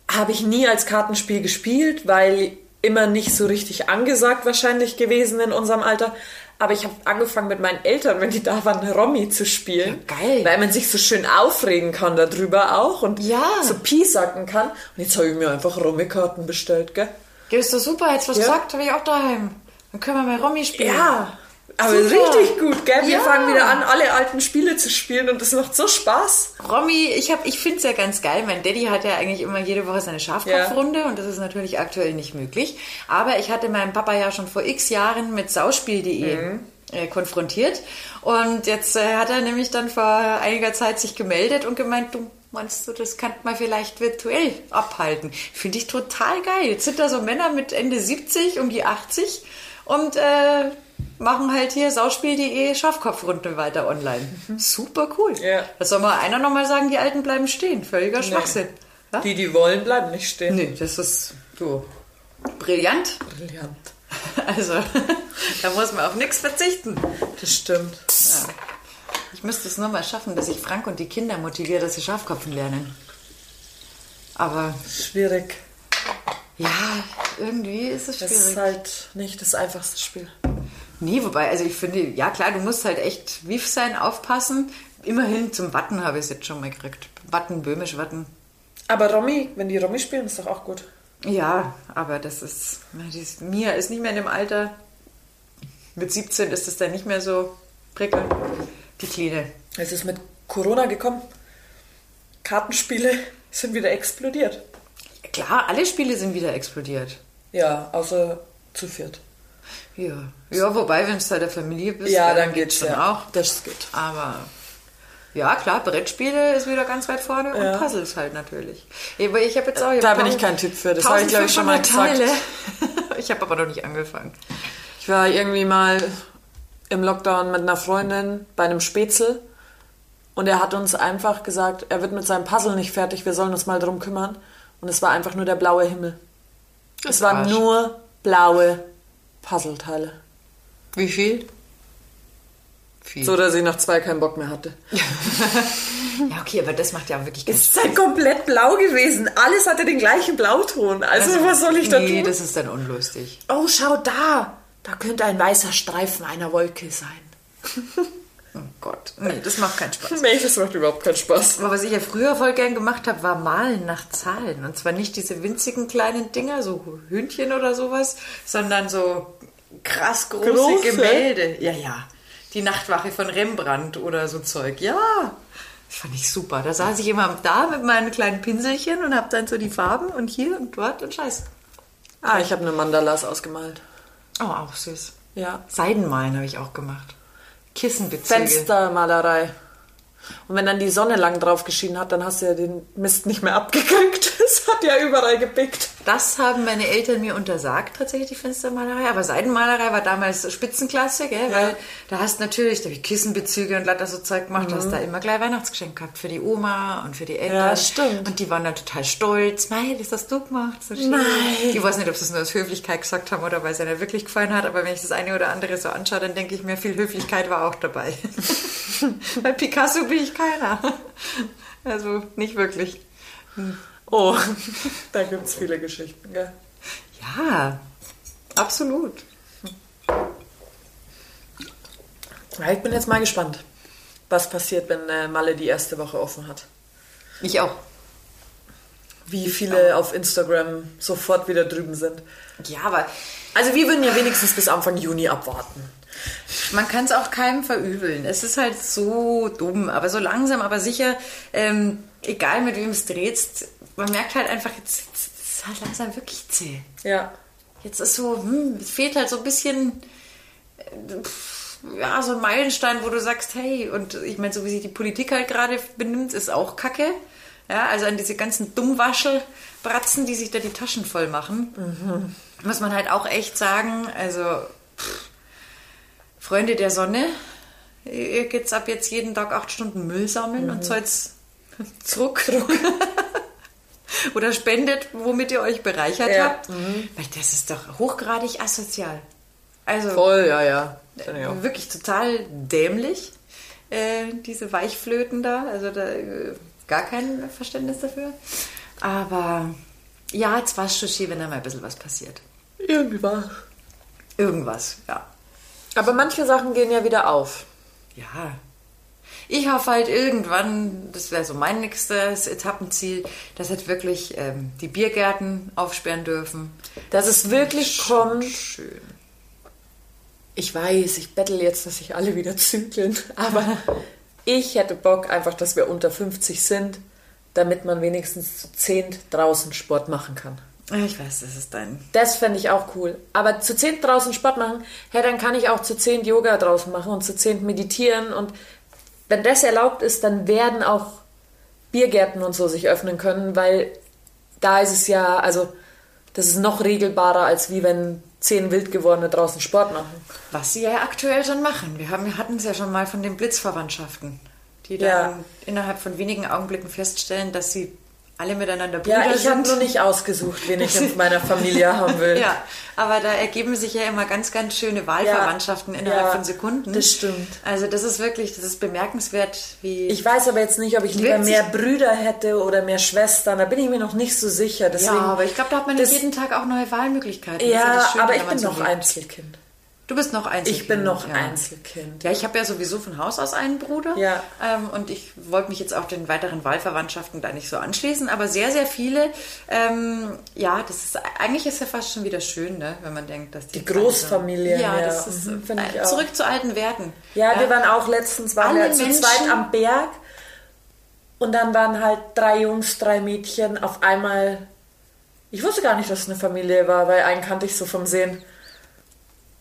habe ich nie als Kartenspiel gespielt, weil immer nicht so richtig angesagt wahrscheinlich gewesen in unserem Alter. Aber ich habe angefangen mit meinen Eltern, wenn die da waren, Romy zu spielen. Ja, geil. Weil man sich so schön aufregen kann darüber auch und ja. so piesacken kann. Und jetzt habe ich mir einfach Romy-Karten bestellt, gell? Ja, ist doch super. Jetzt was ja. sagt, habe ich auch daheim. Dann können wir mal Romy spielen. Ja, aber Super. richtig gut, gell? Wir ja. fangen wieder an, alle alten Spiele zu spielen und das macht so Spaß. Romy, ich, ich finde es ja ganz geil. Mein Daddy hat ja eigentlich immer jede Woche seine Schafkopfrunde ja. und das ist natürlich aktuell nicht möglich. Aber ich hatte meinen Papa ja schon vor x Jahren mit sauspiel.de mhm. äh, konfrontiert und jetzt äh, hat er nämlich dann vor einiger Zeit sich gemeldet und gemeint, du Meinst du, das kann man vielleicht virtuell abhalten? Finde ich total geil. Jetzt sind da so Männer mit Ende 70, um die 80 und äh, machen halt hier sauspiel.de Schafkopfrunde weiter online. Mhm. Super cool. Ja. Das soll mal einer nochmal sagen, die Alten bleiben stehen. Völliger Schwachsinn. Ja? Die, die wollen, bleiben nicht stehen. Nee, das ist so brillant. Brillant. [LAUGHS] Also, [LAUGHS] da muss man auf nichts verzichten. Das stimmt. Ja. Ich müsste es nur mal schaffen, dass ich Frank und die Kinder motiviere, dass sie Schafkopfen lernen. Aber. Schwierig. Ja, irgendwie ist es schwierig. Das ist halt nicht das einfachste Spiel. Nee, wobei, also ich finde, ja klar, du musst halt echt wiff sein, aufpassen. Immerhin zum Watten habe ich es jetzt schon mal gekriegt. Watten, böhmisch Watten. Aber Romy, wenn die Romy spielen, ist doch auch gut. Ja, aber das ist, das, Mia ist nicht mehr in dem Alter. Mit 17 ist es dann nicht mehr so prickelnd. Die Kleine. Es ist mit Corona gekommen. Kartenspiele sind wieder explodiert. Klar, alle Spiele sind wieder explodiert. Ja, außer zu viert. Ja, ja wobei, wenn du Teil der Familie bist, ja, dann, dann geht's schon ja. auch. Das geht. Aber ja, klar, Brettspiele ist wieder ganz weit vorne ja. und Puzzles halt natürlich. Aber ich habe jetzt auch da bin ich kein Typ für. Das habe ich glaube ich schon mal gesagt. [LAUGHS] ich habe aber noch nicht angefangen. Ich war irgendwie mal im Lockdown mit einer Freundin bei einem Spätzle und er hat uns einfach gesagt, er wird mit seinem Puzzle nicht fertig, wir sollen uns mal drum kümmern. Und es war einfach nur der blaue Himmel. Das es waren nur blaue Puzzleteile. Wie viel? Viel. So, dass ich nach zwei keinen Bock mehr hatte. [LAUGHS] ja, okay, aber das macht ja wirklich keinen Es ist halt komplett blau gewesen. Alles hatte den gleichen Blauton. Also, also was soll ich da nee, tun? Nee, das ist dann unlustig. Oh, schau da. Da könnte ein weißer Streifen einer Wolke sein. [LAUGHS] Oh Gott, nee, das macht keinen Spaß. Nee, das macht überhaupt keinen Spaß. Aber was ich ja früher voll gern gemacht habe, war Malen nach Zahlen. Und zwar nicht diese winzigen kleinen Dinger, so Hühnchen oder sowas, sondern so krass große Große? Gemälde. Ja, ja. Die Nachtwache von Rembrandt oder so Zeug. Ja, das fand ich super. Da saß ich immer da mit meinen kleinen Pinselchen und habe dann so die Farben und hier und dort und Scheiß. Ah, ich habe eine Mandalas ausgemalt. Oh, auch süß. Ja. Seidenmalen habe ich auch gemacht. Kissenbezüge. Fenstermalerei. Und wenn dann die Sonne lang drauf geschienen hat, dann hast du ja den Mist nicht mehr abgekriegt. Es hat ja überall gepickt. Das haben meine Eltern mir untersagt, tatsächlich die Fenstermalerei. Aber Seidenmalerei war damals Spitzenklasse, gell? Ja. weil da hast natürlich da hab ich Kissenbezüge und lauter so Zeug gemacht, mhm. hast da immer gleich Weihnachtsgeschenk gehabt für die Oma und für die Eltern. Ja, stimmt. Und die waren dann total stolz. Mei, das hast du gemacht. So. Nein. Ich weiß nicht, ob sie es nur aus Höflichkeit gesagt haben oder weil es ihnen wirklich gefallen hat, aber wenn ich das eine oder andere so anschaue, dann denke ich mir, viel Höflichkeit war auch dabei. [LAUGHS] Bei Picasso bin ich keiner. Also nicht wirklich. Hm. Oh, [LAUGHS] da gibt es viele Geschichten, gell? Ja, absolut. Ja, ich bin jetzt mal gespannt, was passiert, wenn äh, Malle die erste Woche offen hat. Ich auch. Wie viele auf Instagram sofort wieder drüben sind. Ja, aber Also wir würden ja wenigstens bis Anfang Juni abwarten. man kann es auch keinem verübeln. Es ist halt so dumm, aber so langsam, aber sicher, ähm, egal mit wem es drehtst, man merkt halt einfach, jetzt, jetzt ist halt langsam wirklich zäh. Ja. Jetzt ist so, hm, es fehlt halt so ein bisschen, äh, ja, so ein Meilenstein, wo du sagst, hey, und ich meine, so wie sich die Politik halt gerade benimmt, ist auch kacke. Ja, also an diese ganzen Dummwaschelbratzen, die sich da die Taschen voll machen, muss man halt auch echt sagen, also pff, Freunde der Sonne, ihr geht's ab jetzt jeden Tag acht Stunden Müll sammeln und soll's [LAUGHS] zurück. Oder spendet, womit ihr euch bereichert Ja. habt. Weil das ist doch hochgradig asozial. Also Voll, ja, ja. Wirklich total dämlich, äh, diese Weichflöten da. Also da äh, gar kein Verständnis dafür. Aber ja, jetzt war es schon schön, wenn da mal ein bisschen was passiert. Irgendwie war. Irgendwas, ja. Aber manche Sachen gehen ja wieder auf. Ja. Ich hoffe halt irgendwann, das wäre so mein nächstes Etappenziel, dass halt wirklich ähm, die Biergärten aufsperren dürfen. Dass es wirklich kommt. Schön. Ich weiß, ich bettel jetzt, dass sich alle wieder zügeln, [LAUGHS] aber ich hätte Bock einfach, dass wir unter 50 sind, damit man wenigstens zu 10 draußen Sport machen kann. Ja, Ich weiß, das ist dein. Das fände ich auch cool. Aber zu 10 draußen Sport machen, hey, dann kann ich auch zu 10 Yoga draußen machen und zu 10 meditieren. Und wenn das erlaubt ist, dann werden auch Biergärten und so sich öffnen können, weil da ist es ja, also das ist noch regelbarer, als wie wenn 10 Wildgewordene draußen Sport machen. Was sie ja aktuell schon machen. Wir, haben, wir hatten es ja schon mal von den Blitzverwandtschaften, die dann Ja. innerhalb von wenigen Augenblicken feststellen, dass sie alle miteinander Brüder Ja, ich habe nur nicht ausgesucht, wen ich [LAUGHS] in meiner Familie haben will. Ja, aber da ergeben sich ja immer ganz, ganz schöne Wahlverwandtschaften innerhalb ja, von Sekunden. das stimmt. Also das ist wirklich, das ist bemerkenswert, wie... Ich weiß aber jetzt nicht, ob ich lieber mehr Brüder hätte oder mehr Schwestern. Da bin ich mir noch nicht so sicher. Deswegen, ja, aber ich glaube, da hat man das- jeden Tag auch neue Wahlmöglichkeiten. Ja, das Schöne, aber ich bin noch. Einzelkind. Du bist noch Einzelkind. Ich bin noch ja. Einzelkind. Ja, ich habe ja sowieso von Haus aus einen Bruder. Ja. Ähm, und ich wollte mich jetzt auch den weiteren Wahlverwandtschaften da nicht so anschließen. Aber sehr, sehr viele, ähm, ja, das ist eigentlich ist ja fast schon wieder schön, ne, wenn man denkt, dass die, Die Großfamilien, Ja, ja. das ist Mhm, äh, auch. zurück zu alten Werten. Ja, wir waren auch letztens waren Alle wir zu Menschen- zweit am Berg und dann waren halt drei Jungs, drei Mädchen auf einmal. Ich wusste gar nicht, dass es eine Familie war, weil einen kannte ich so vom Sehen.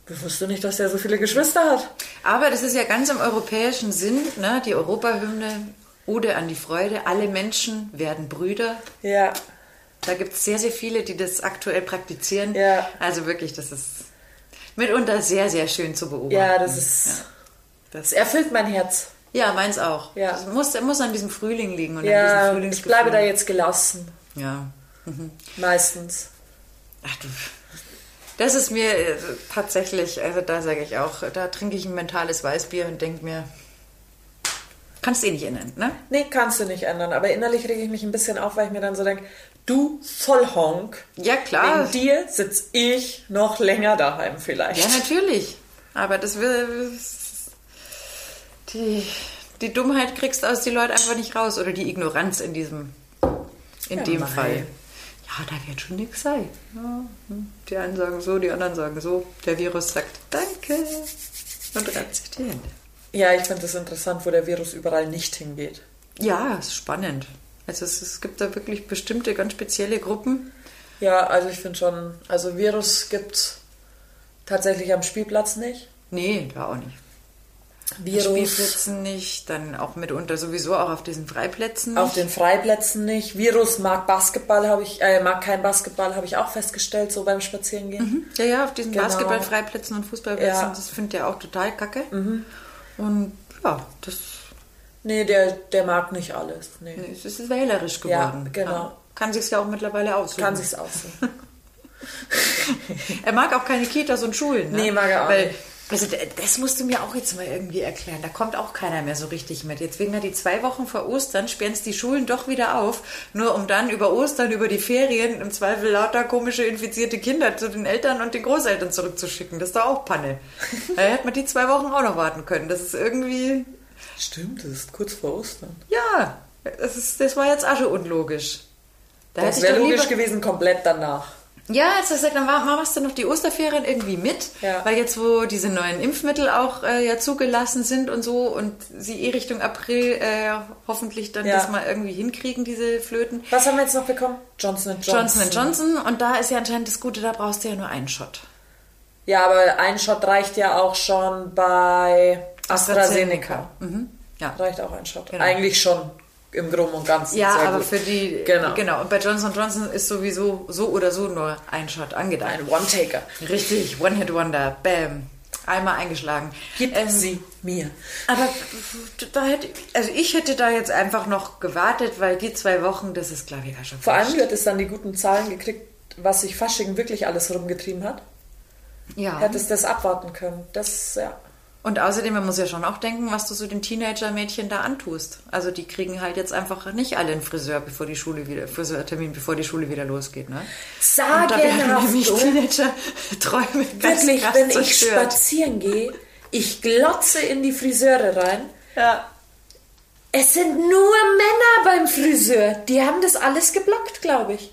Ich wusste nicht, dass er so viele Geschwister hat. Aber das ist ja ganz im europäischen Sinn, ne, die Europahymne, Ode an die Freude, alle Menschen werden Brüder. Ja. Da gibt es sehr, sehr viele, die das aktuell praktizieren. Ja. Also wirklich, das ist mitunter sehr, sehr schön zu beobachten. Ja, das ist. Das Es erfüllt mein Herz. Ja, meins auch. Ja. Das muss, muss an diesem Frühling liegen und an Ja, diesem ich bleibe da jetzt gelassen. Ja. Meistens. Ach du. Das ist mir äh, tatsächlich, also da sage ich auch, da trinke ich ein mentales Weißbier und denke mir, kannst eh nicht ändern, ne? Nee, kannst du nicht ändern. Aber innerlich rege ich mich ein bisschen auf, weil ich mir dann so denke, du Vollhonk, Ja, klar. wegen dir sitze ich noch länger daheim vielleicht. Ja, natürlich. Aber das will. Die, die Dummheit kriegst du aus die Leute einfach nicht raus. Oder die Ignoranz in diesem. In Ja, dem. Fall. Ja, da wird schon nichts sein. Ja, hm. die einen sagen so, die anderen sagen so. Der Virus sagt Danke und reibt sich die Hände. Ja, ich finde es interessant, wo der Virus überall nicht hingeht. Ja, ist spannend. Also es, es gibt da wirklich bestimmte ganz spezielle Gruppen. Ja, also ich finde schon, also Virus gibt tatsächlich am Spielplatz nicht. Nee, da auch nicht. Virus Spielplätzen nicht, dann auch mitunter sowieso auch auf diesen Freiplätzen. auf den Freiplätzen nicht. Virus mag Basketball, habe ich, äh, mag kein Basketball, habe ich auch festgestellt, so beim Spazierengehen. Ja, ja, auf diesen Genau. Basketballfreiplätzen und Fußballplätzen, Ja. Mhm. das findet er auch total kacke. Und ja, das Nee, der, der mag nicht alles. Nee. nee, es ist wählerisch Ja, geworden. genau. Kann sich ja auch mittlerweile aussuchen. Kann sich's aussuchen. [LAUGHS] Er mag auch keine Kitas und Schulen. Ne? Nee, mag er auch Weil nicht. Also das musst du mir auch jetzt mal irgendwie erklären. Da kommt auch keiner mehr so richtig mit. Jetzt wegen die zwei Wochen vor Ostern sperren es die Schulen doch wieder auf, nur um dann über Ostern, über die Ferien im Zweifel lauter komische infizierte Kinder zu den Eltern und den Großeltern zurückzuschicken. Das ist doch auch Panne. [LAUGHS] da hätte man die zwei Wochen auch noch warten können. Das ist irgendwie, Stimmt, das ist kurz vor Ostern. ja, das, ist, das war jetzt Asche unlogisch. Da Das wäre logisch gewesen, komplett danach. Ja, jetzt hast du gesagt, dann war- machst du noch die Osterferien irgendwie mit, Ja. weil jetzt, wo diese neuen Impfmittel auch äh, ja zugelassen sind und so und sie eh Richtung April äh, hoffentlich dann Ja. das mal irgendwie hinkriegen, diese Flöten. Was haben wir jetzt noch bekommen? Johnson Johnson. Johnson Johnson und da ist ja anscheinend das Gute, da brauchst du ja nur einen Shot. Ja, aber ein Shot reicht ja auch schon bei AstraZeneca. Mhm. Ja. Reicht auch ein Shot. Genau. Eigentlich schon im Groben und Ganzen. Ja, aber gut. für die Genau. genau. Und bei Johnson Johnson ist sowieso so oder so nur ein Shot angedacht. Ein One-Taker. Richtig, One Hit Wonder, bam, einmal eingeschlagen. Gib Ähm, sie mir. Aber da hätte, also ich hätte da jetzt einfach noch gewartet, weil die zwei Wochen, das ist glaube ich ja schon Vor allem wird es dann die guten Zahlen gekriegt, was sich Fasching wirklich alles rumgetrieben hat. ja. Hättest das abwarten können. Das, ja. Und außerdem, man muss ja schon auch denken, was du so den Teenager-Mädchen da antust. Also die kriegen halt jetzt einfach nicht alle einen Friseur, bevor die Schule wieder, Friseurtermin, bevor die Schule wieder losgeht, ne? Und da oder? Teenager-Träume Wirklich, wenn ich zerstört. spazieren gehe, ich glotze in die Friseure rein. Ja. Es sind nur Männer beim Friseur. Die haben das alles geblockt, glaube ich.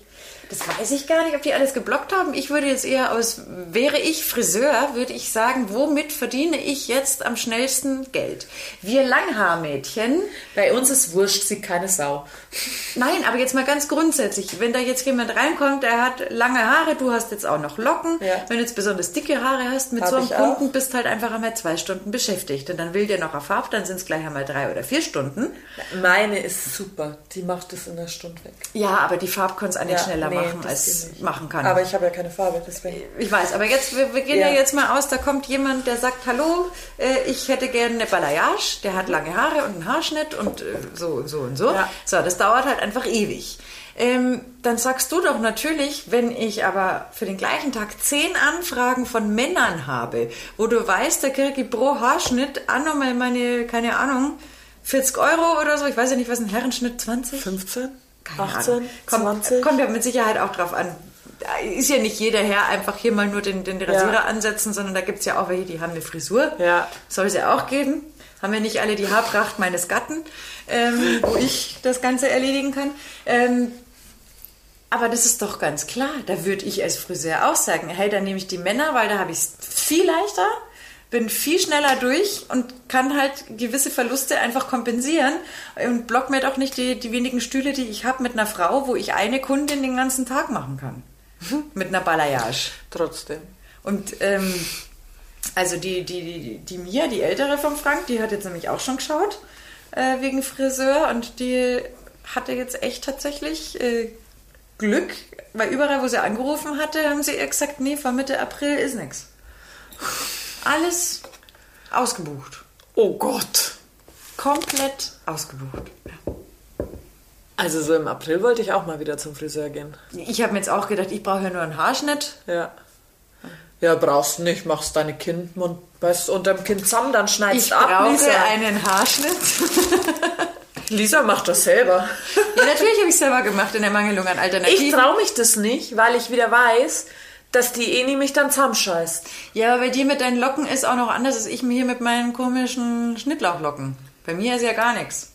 Das weiß ich gar nicht, ob die alles geblockt haben. Ich würde jetzt eher aus, wäre ich Friseur, würde ich sagen, womit verdiene ich jetzt am schnellsten Geld? Wir Langhaarmädchen, Bei uns ist wurscht, sieht keine Sau. nein, aber jetzt mal ganz grundsätzlich, wenn da jetzt jemand reinkommt, der hat lange Haare, du hast jetzt auch noch Locken, Ja. wenn du jetzt besonders dicke Haare hast, mit Hab so einem Kunden auch. bist halt einfach einmal zwei Stunden beschäftigt und dann will der noch auf Farb, dann sind es gleich einmal drei oder vier Stunden. Meine ist super. Die macht es in einer Stunde weg. Ja, aber die Farb kann es auch nicht Ja, schneller nee, machen, das als machen kann. Aber ich habe ja keine Farbe, deswegen. Ich weiß, aber jetzt, wir, wir gehen ja. Ja. jetzt mal aus, da kommt jemand, der sagt, hallo, äh, ich hätte gerne eine Balayage, der hat lange Haare und einen Haarschnitt und äh, so und so und so. Ja. So, das dauert halt einfach ewig. Ähm, dann sagst du doch natürlich, wenn ich aber für den gleichen Tag zehn Anfragen von Männern habe, wo du weißt, da kriege ich pro Haarschnitt auch nochmal meine, keine Ahnung, 40 Euro oder so, ich weiß ja nicht, was ein Herrenschnitt, 20? 15? Keine 18? Ahnung. Kommt, 20? kommt ja mit Sicherheit auch drauf an. Da ist ja nicht jeder Herr einfach hier mal nur den, den Rasierer Ja. ansetzen, sondern da gibt es ja auch welche, die haben eine Frisur. Ja. Soll es ja auch geben. Haben ja nicht alle die Haarpracht meines Gatten, ähm, wo ich das Ganze erledigen kann. Ähm, aber das ist doch ganz klar. Da würde ich als Friseur auch sagen, hey, dann nehme ich die Männer, weil da habe ich es viel leichter, bin viel schneller durch und kann halt gewisse Verluste einfach kompensieren und block mir doch nicht die, die wenigen Stühle, die ich habe mit einer Frau, wo ich eine Kundin den ganzen Tag machen kann. [LAUGHS] mit einer Balayage. Trotzdem. Und ähm, also die, die, die, die Mia, die ältere vom Frank, die hat jetzt nämlich auch schon geschaut äh, wegen Friseur und die hatte jetzt echt tatsächlich äh, Glück, weil überall, wo sie angerufen hatte, haben sie ihr gesagt, nee, vor Mitte April ist nichts. [LAUGHS] Alles ausgebucht. Oh Gott. Komplett ausgebucht. Ja. Also so im April wollte ich auch mal wieder zum Friseur gehen. Ich habe mir jetzt auch gedacht, ich brauche ja nur einen Haarschnitt. Ja. Ja, brauchst nicht, machst deine Kindmund, weißt unter dem Kind zusammen, dann schneidest Ich ab, brauche Lisa. einen Haarschnitt. [LAUGHS] Lisa macht das selber. ja, natürlich habe ich es selber gemacht in der Mangelung an Alternativen. Ich traue mich das nicht, weil ich wieder weiß, dass die Eni mich dann zusammenscheißt. Ja, aber bei dir mit deinen Locken ist auch noch anders als ich mir hier mit meinen komischen Schnittlauchlocken. Bei mir ist ja gar nichts.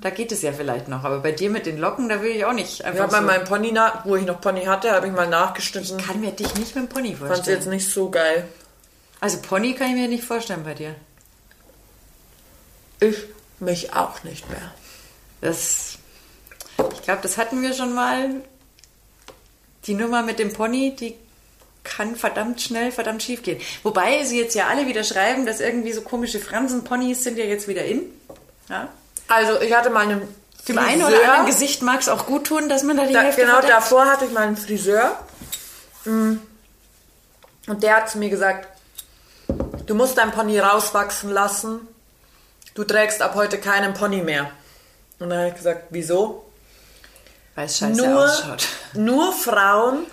Da geht es ja vielleicht noch, aber bei dir mit den Locken, da will ich auch nicht Ich einfach habe bei so. meinem Pony, wo ich noch Pony hatte, habe ich mal nachgeschnitten. kann mir dich nicht mit dem Pony Fand vorstellen. jetzt nicht so geil. Also Pony kann ich mir nicht vorstellen bei dir. Ich mich auch nicht mehr. Das, ich glaube, das hatten wir schon mal. Die Nummer mit dem Pony, die kann verdammt schnell, verdammt schief gehen. Wobei sie jetzt ja alle wieder schreiben, dass irgendwie so komische Fransen-Ponys sind ja jetzt wieder in. Ja. Also ich hatte mal einen Dem einen oder anderen Gesicht mag es auch gut tun, dass man da die Da, Hälfte genau, verdeckt. davor hatte ich mal einen Friseur. Mm. Und der hat zu mir gesagt, du musst dein Pony rauswachsen lassen. Du trägst ab heute keinen Pony mehr. Und dann habe ich gesagt, wieso? Weil scheiße Nur, ausschaut. [LAUGHS] nur Frauen,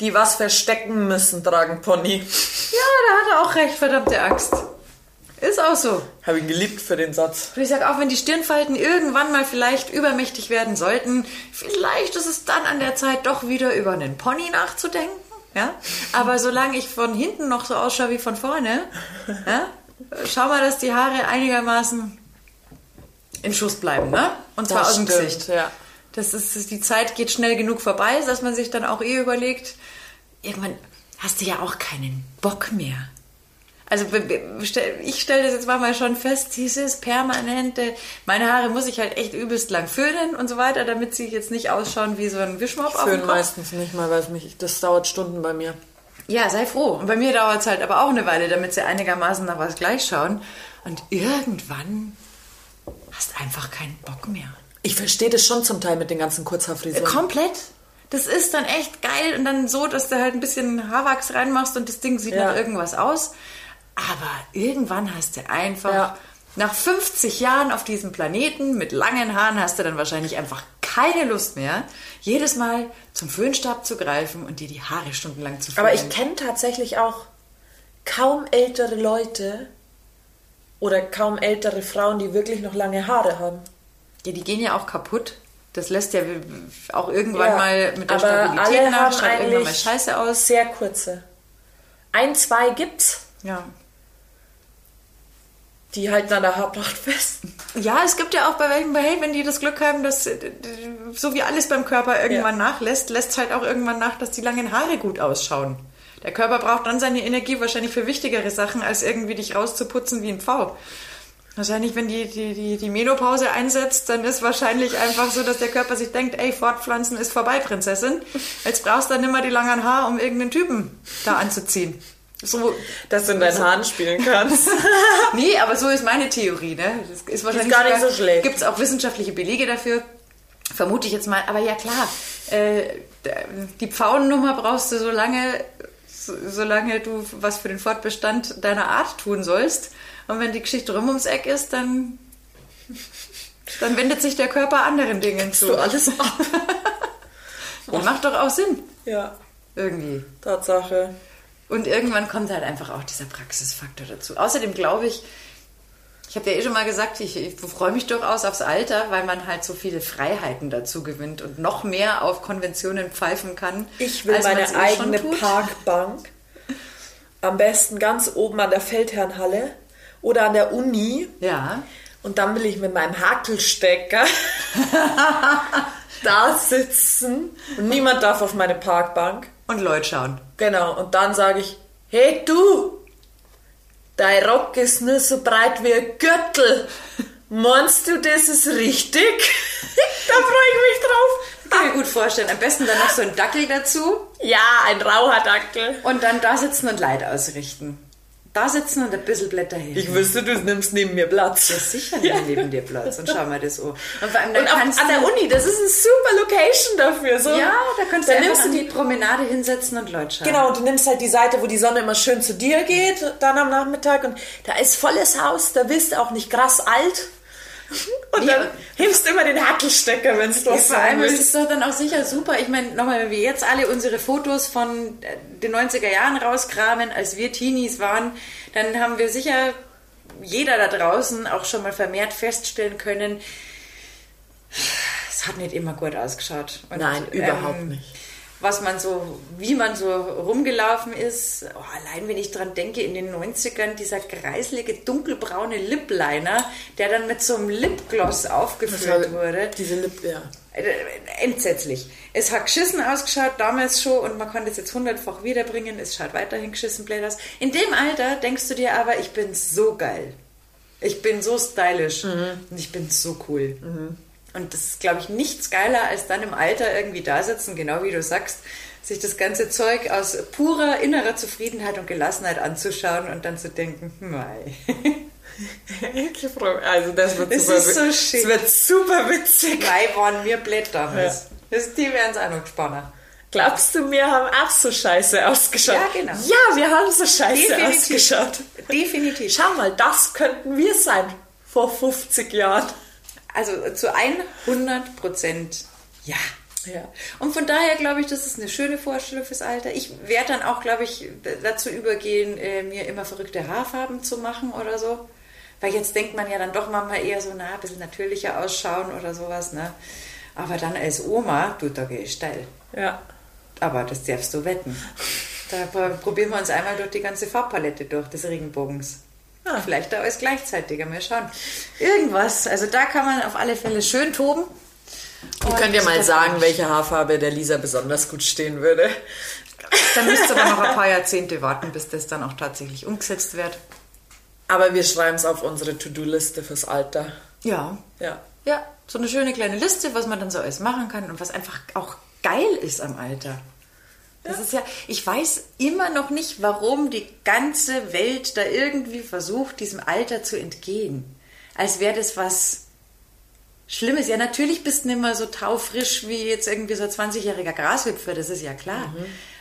die was verstecken müssen, tragen Pony. Ja, da hat er auch recht, verdammte Axt. Ist auch so. Habe ihn geliebt für den Satz. Und ich sage auch, wenn die Stirnfalten irgendwann mal vielleicht übermächtig werden sollten, vielleicht ist es dann an der Zeit, doch wieder über einen Pony nachzudenken. Ja? Aber solange ich von hinten noch so ausschaue wie von vorne, ja, schau mal, dass die Haare einigermaßen in Schuss bleiben, ne? Und zwar Das aus dem stimmt, Gesicht. ja. Das ist, die Zeit geht schnell genug vorbei, dass man sich dann auch eh überlegt, irgendwann hast du ja auch keinen Bock mehr. Also ich stelle das jetzt mal schon fest, dieses permanente, meine Haare muss ich halt echt übelst lang föhnen und so weiter, damit sie jetzt nicht ausschauen wie so ein Wischmopp auf dem Kopf. meistens nicht mal, weil mich, das dauert Stunden bei mir. Ja, sei froh. Und bei mir dauert es halt aber auch eine Weile, damit sie einigermaßen nach was gleich schauen. Und irgendwann hast einfach keinen Bock mehr. Ich verstehe das schon zum Teil mit den ganzen Kurzhaarfrisuren. Komplett. Das ist dann echt geil und dann so, dass du halt ein bisschen Haarwachs reinmachst und das Ding sieht Ja. nach irgendwas aus. Aber irgendwann hast du einfach, Ja. nach 50 Jahren auf diesem Planeten mit langen Haaren hast du dann wahrscheinlich einfach keine Lust mehr, jedes Mal zum Föhnstab zu greifen und dir die Haare stundenlang zu föhnen. Aber ich kenne tatsächlich auch kaum ältere Leute oder kaum ältere Frauen, die wirklich noch lange Haare haben. Ja, die gehen ja auch kaputt. Das lässt ja auch irgendwann Ja, mal mit der Stabilität nach, schaut irgendwann mal scheiße aus. Sehr kurze. Ein, zwei gibt's, Ja. die halten an der Haarpracht fest. Ja, es gibt ja auch bei welchen, hey, wenn die das Glück haben, dass äh, so wie alles beim Körper irgendwann Ja. nachlässt, lässt es halt auch irgendwann nach, dass die langen Haare gut ausschauen. Der Körper braucht dann seine Energie wahrscheinlich für wichtigere Sachen, als irgendwie dich rauszuputzen wie ein Pfau. Wahrscheinlich, wenn die, die, die, die Menopause einsetzt, dann ist wahrscheinlich einfach so, dass der Körper sich denkt, ey, Fortpflanzen ist vorbei, Prinzessin. Jetzt brauchst du dann immer die langen Haare, um irgendeinen Typen da anzuziehen. So, Dass du in deinen Haaren spielen kannst. [LAUGHS] Nee, aber so ist meine Theorie, ne? Das ist wahrscheinlich gar nicht so schlecht. Gibt es auch wissenschaftliche Belege dafür? Vermute ich jetzt mal. Aber ja klar, äh, die Pfauennummer brauchst du so lange, so, solange du was für den Fortbestand deiner Art tun sollst. Und wenn die Geschichte rum ums Eck ist, dann, dann wendet sich der Körper anderen Dingen zu. so alles ab. [LAUGHS] Und macht doch auch Sinn, Ja, irgendwie. Tatsache. Und irgendwann kommt halt einfach auch dieser Praxisfaktor dazu. Außerdem glaube ich, ich habe ja eh schon mal gesagt, ich, ich freue mich durchaus aufs Alter, weil man halt so viele Freiheiten dazu gewinnt und noch mehr auf Konventionen pfeifen kann. Ich will meine eh eigene. Parkbank. Am besten ganz oben an der Feldherrnhalle oder an der Uni. Ja. Und dann will ich mit meinem Hakelstecker [LAUGHS] da sitzen und niemand darf auf meine Parkbank. Und Leute schauen. Genau, und dann sage ich, hey du, dein Rock ist nur so breit wie ein Gürtel. Meinst du, das ist richtig? [LAUGHS] da freue ich mich drauf. Kann ich mir gut vorstellen. Am besten dann noch so ein Dackel dazu Ja, ein rauer Dackel. und dann da sitzen und Leid ausrichten. Da sitzen und ein bisschen Blätter hin. Ich wüsste, du nimmst neben mir Platz. ja, sicher nicht neben dir Platz und [LAUGHS] schau mal das an. Und vor allem dann Und kannst an der du- Uni, das ist eine super Location dafür. So. Ja, da kannst du Dann einfach nimmst an du die Promenade hinsetzen und Leute schauen. Genau, und du nimmst halt die Seite, wo die Sonne immer schön zu dir geht, dann am Nachmittag. Und da ist volles Haus, da bist du auch nicht krass alt. [LAUGHS] Und Ja. dann hilfst du immer den Hackelstecker, wenn es Ja, was vor sein allem ist es doch dann auch sicher super. Ich meine, nochmal, wenn wir jetzt alle unsere Fotos von äh, den 90er Jahren rauskramen, als wir Teenies waren, dann haben wir sicher jeder da draußen auch schon mal vermehrt feststellen können, [SIGHS] es hat nicht immer gut ausgeschaut. Und, Nein, überhaupt nicht. Was man so, wie man so rumgelaufen ist, oh, allein wenn ich dran denke, in den 90ern dieser kreislige dunkelbraune Lip-Liner, der dann mit so einem Lipgloss aufgeführt wurde. Diese Lippe, ja. Äh, Entsetzlich. Es hat geschissen ausgeschaut, damals schon, und man kann das jetzt hundertfach wiederbringen. Es schaut weiterhin geschissen aus. In dem Alter denkst du dir aber, ich bin so geil. Ich bin so stylisch und ich bin so cool. Und das ist, glaube ich, nichts geiler, als dann im Alter irgendwie da sitzen, genau wie du sagst, sich das ganze Zeug aus purer innerer Zufriedenheit und Gelassenheit anzuschauen und dann zu denken, mei. Mich. Also das wird Das super ist so schick. Das wird super witzig. mei waren wir blöd damals. Ja. Das, die wären es auch noch spannender. Glaubst du, wir haben auch so scheiße ausgeschaut? Ja, genau. Ja, wir haben so scheiße ausgeschaut. Definitiv. Schau mal, das könnten wir sein. Vor 50 Jahren. Also zu 100 Prozent ja. Ja. Und von daher glaube ich, das ist eine schöne Vorstellung fürs Alter. Ich werde dann auch, glaube ich, dazu übergehen, äh, mir immer verrückte Haarfarben zu machen oder so. Weil jetzt denkt man ja dann doch manchmal eher so, na, ein bisschen natürlicher ausschauen oder sowas, ne? Aber dann als Oma, du, da gehe ich steil. Ja. Aber das darfst du wetten. Da probieren wir uns einmal durch die ganze Farbpalette durch des Regenbogens. Ah. Vielleicht da alles gleichzeitig, mal schauen. Irgendwas. Also da kann man auf alle Fälle schön toben. Ihr könnt ja mal sagen, welche Haarfarbe der Lisa besonders gut stehen würde. Dann müsst ihr aber noch ein paar [LAUGHS] Jahrzehnte warten, bis das dann auch tatsächlich umgesetzt wird. Aber wir schreiben es auf unsere To-Do-Liste fürs Alter. Ja. Ja. Ja, so eine schöne kleine Liste, was man dann so alles machen kann und was einfach auch geil ist am Alter. Das ist ja, ich weiß immer noch nicht, warum die ganze Welt da irgendwie versucht, diesem Alter zu entgehen. Als wäre das was Schlimmes. Ja, natürlich bist du nicht mehr so taufrisch wie jetzt irgendwie so ein 20-jähriger Grashüpfer, das ist ja klar.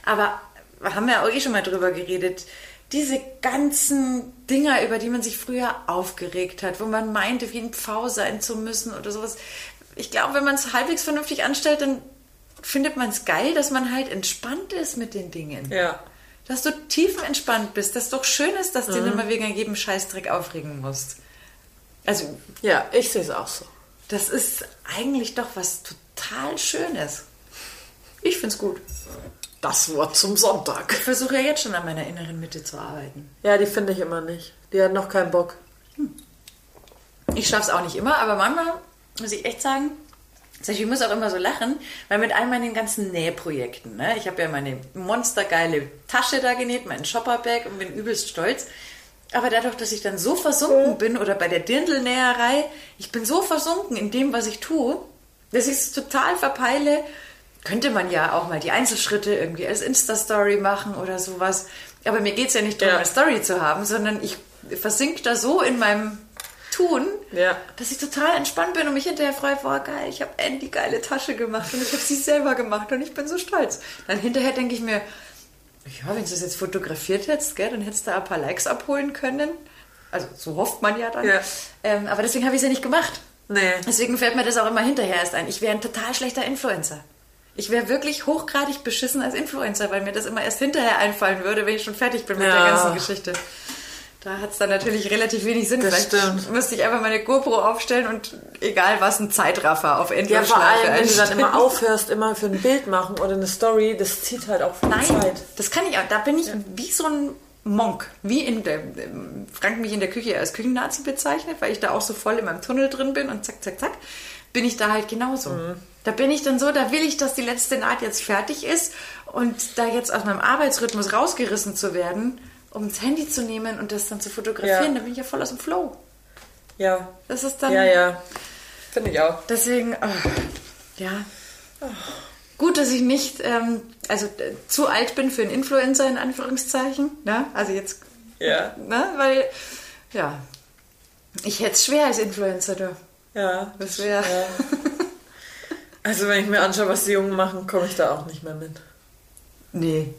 Aber wir haben ja auch eh schon mal drüber geredet. Diese ganzen Dinger, über die man sich früher aufgeregt hat, wo man meinte, wie ein Pfau sein zu müssen oder sowas. Ich glaube, wenn man es halbwegs vernünftig anstellt, dann findet man es geil, dass man halt entspannt ist mit den Dingen. Ja. Dass du tiefenentspannt bist. Das ist doch schön ist, dass du dich nicht mal wegen jedem Scheißdreck aufregen musst. Also, Ja, ich sehe es auch so. das ist eigentlich doch was total Schönes. Ich finde es gut. Das Wort zum Sonntag. Ich versuche ja jetzt schon an meiner inneren Mitte zu arbeiten. Ja, die finde ich immer nicht. Die hat noch keinen Bock. Ich schaffe es auch nicht immer, aber manchmal muss ich echt sagen, ich muss auch immer so lachen, weil mit all meinen ganzen Nähprojekten, ne, ich habe ja meine monstergeile Tasche da genäht, meinen Shopperbag und bin übelst stolz. Aber dadurch, dass ich dann so versunken bin oder bei der Dirndlnäherei, ich bin so versunken in dem, was ich tue, dass ich es total verpeile. Könnte man ja auch mal die Einzelschritte irgendwie als Insta-Story machen oder sowas. Aber mir geht es ja nicht darum, Ja. eine Story zu haben, sondern ich versink da so in meinem Tun, Ja. dass ich total entspannt bin und mich hinterher freue, boah geil, ich habe endlich die geile Tasche gemacht und ich habe sie selber gemacht und ich bin so stolz. Dann hinterher denke ich mir, ja, wenn du das jetzt fotografiert hättest, gell, dann hättest du ein paar Likes abholen können. Also so hofft man ja dann. Ja. Ähm, aber deswegen habe ich es ja nicht gemacht. Nee. Deswegen fällt mir das auch immer hinterher erst ein. Ich wäre ein total schlechter Influencer. Ich wäre wirklich hochgradig beschissen als Influencer, weil mir das immer erst hinterher einfallen würde, wenn ich schon fertig bin mit Ja. der ganzen Geschichte. Da hat es dann natürlich relativ wenig Sinn. Das Vielleicht stimmt. müsste ich einfach meine GoPro aufstellen und egal was, ein Zeitraffer auf Ja, Endlosschleife vor allem, wenn du dann immer aufhörst, immer für ein Bild machen oder eine Story, das zieht halt auch viel Nein, Zeit. das kann ich auch. Da bin ich wie so ein Monk. Wie in der, Frank mich in der Küche als Küchennazi bezeichnet, weil ich da auch so voll in meinem Tunnel drin bin und zack, zack, zack, bin ich da halt genauso. Da bin ich dann so, da will ich, dass die letzte Naht jetzt fertig ist und da jetzt aus meinem Arbeitsrhythmus rausgerissen zu werden, um das Handy zu nehmen und das dann zu fotografieren, Ja. da bin ich ja voll aus dem Flow. Ja. Das ist dann. Ja, ja. Finde ich auch. Deswegen, ah, ja. Gut, dass ich nicht ähm, also äh, zu alt bin für einen Influencer in Anführungszeichen. Ne? Also jetzt, Ja. ne? weil ja, ich hätte es schwer als Influencer. Du. Ja. Das wäre. Ja. Also wenn ich mir anschaue, was die Jungen machen, komme ich da auch nicht mehr mit. Nee.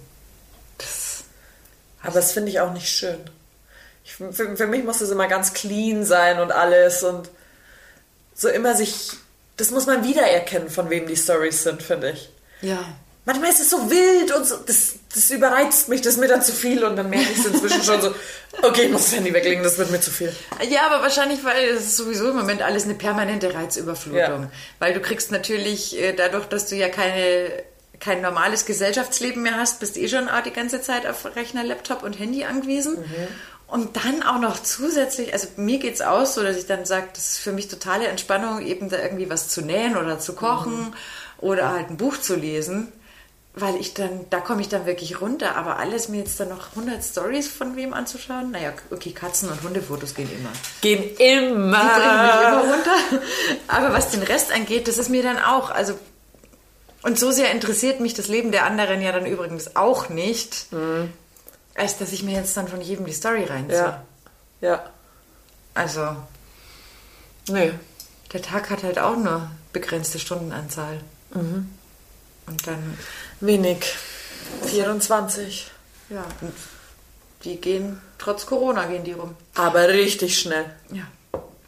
Aber das finde ich auch nicht schön. Ich, für, für mich muss das immer ganz clean sein und alles und so immer sich. Das muss man wiedererkennen, von wem die Stories sind, finde ich. ja. Manchmal ist es so wild und so, das, das überreizt mich, das ist mir dann zu viel und dann merke ich es inzwischen schon so, okay, ich muss das Handy weglegen, das wird mir zu viel. Ja, aber wahrscheinlich, weil es ist sowieso im Moment alles eine permanente Reizüberflutung. Ja. Weil du kriegst natürlich äh, dadurch, dass du ja keine, kein normales Gesellschaftsleben mehr hast, bist eh schon auch die ganze Zeit auf Rechner, Laptop und Handy angewiesen. Und dann auch noch zusätzlich, also mir geht's aus, so dass ich dann sage, das ist für mich totale Entspannung, eben da irgendwie was zu nähen oder zu kochen oder halt ein Buch zu lesen. Weil ich dann, da komme ich dann wirklich runter. Aber alles mir jetzt dann noch 100 Stories von wem anzuschauen, naja, okay, Katzen- und Hundefotos gehen immer. Gehen Die bringen mich immer immer. runter. [LAUGHS] Aber was den Rest angeht, das ist mir dann auch, also und so sehr interessiert mich das Leben der anderen ja dann übrigens auch nicht, als dass ich mir jetzt dann von jedem die Story reinziehe. Ja. Ja. Also Nee. der Tag hat halt auch nur begrenzte Stundenanzahl. Und dann, Wenig. 24. ja, und die gehen, trotz Corona gehen die rum. Aber richtig schnell. Ja.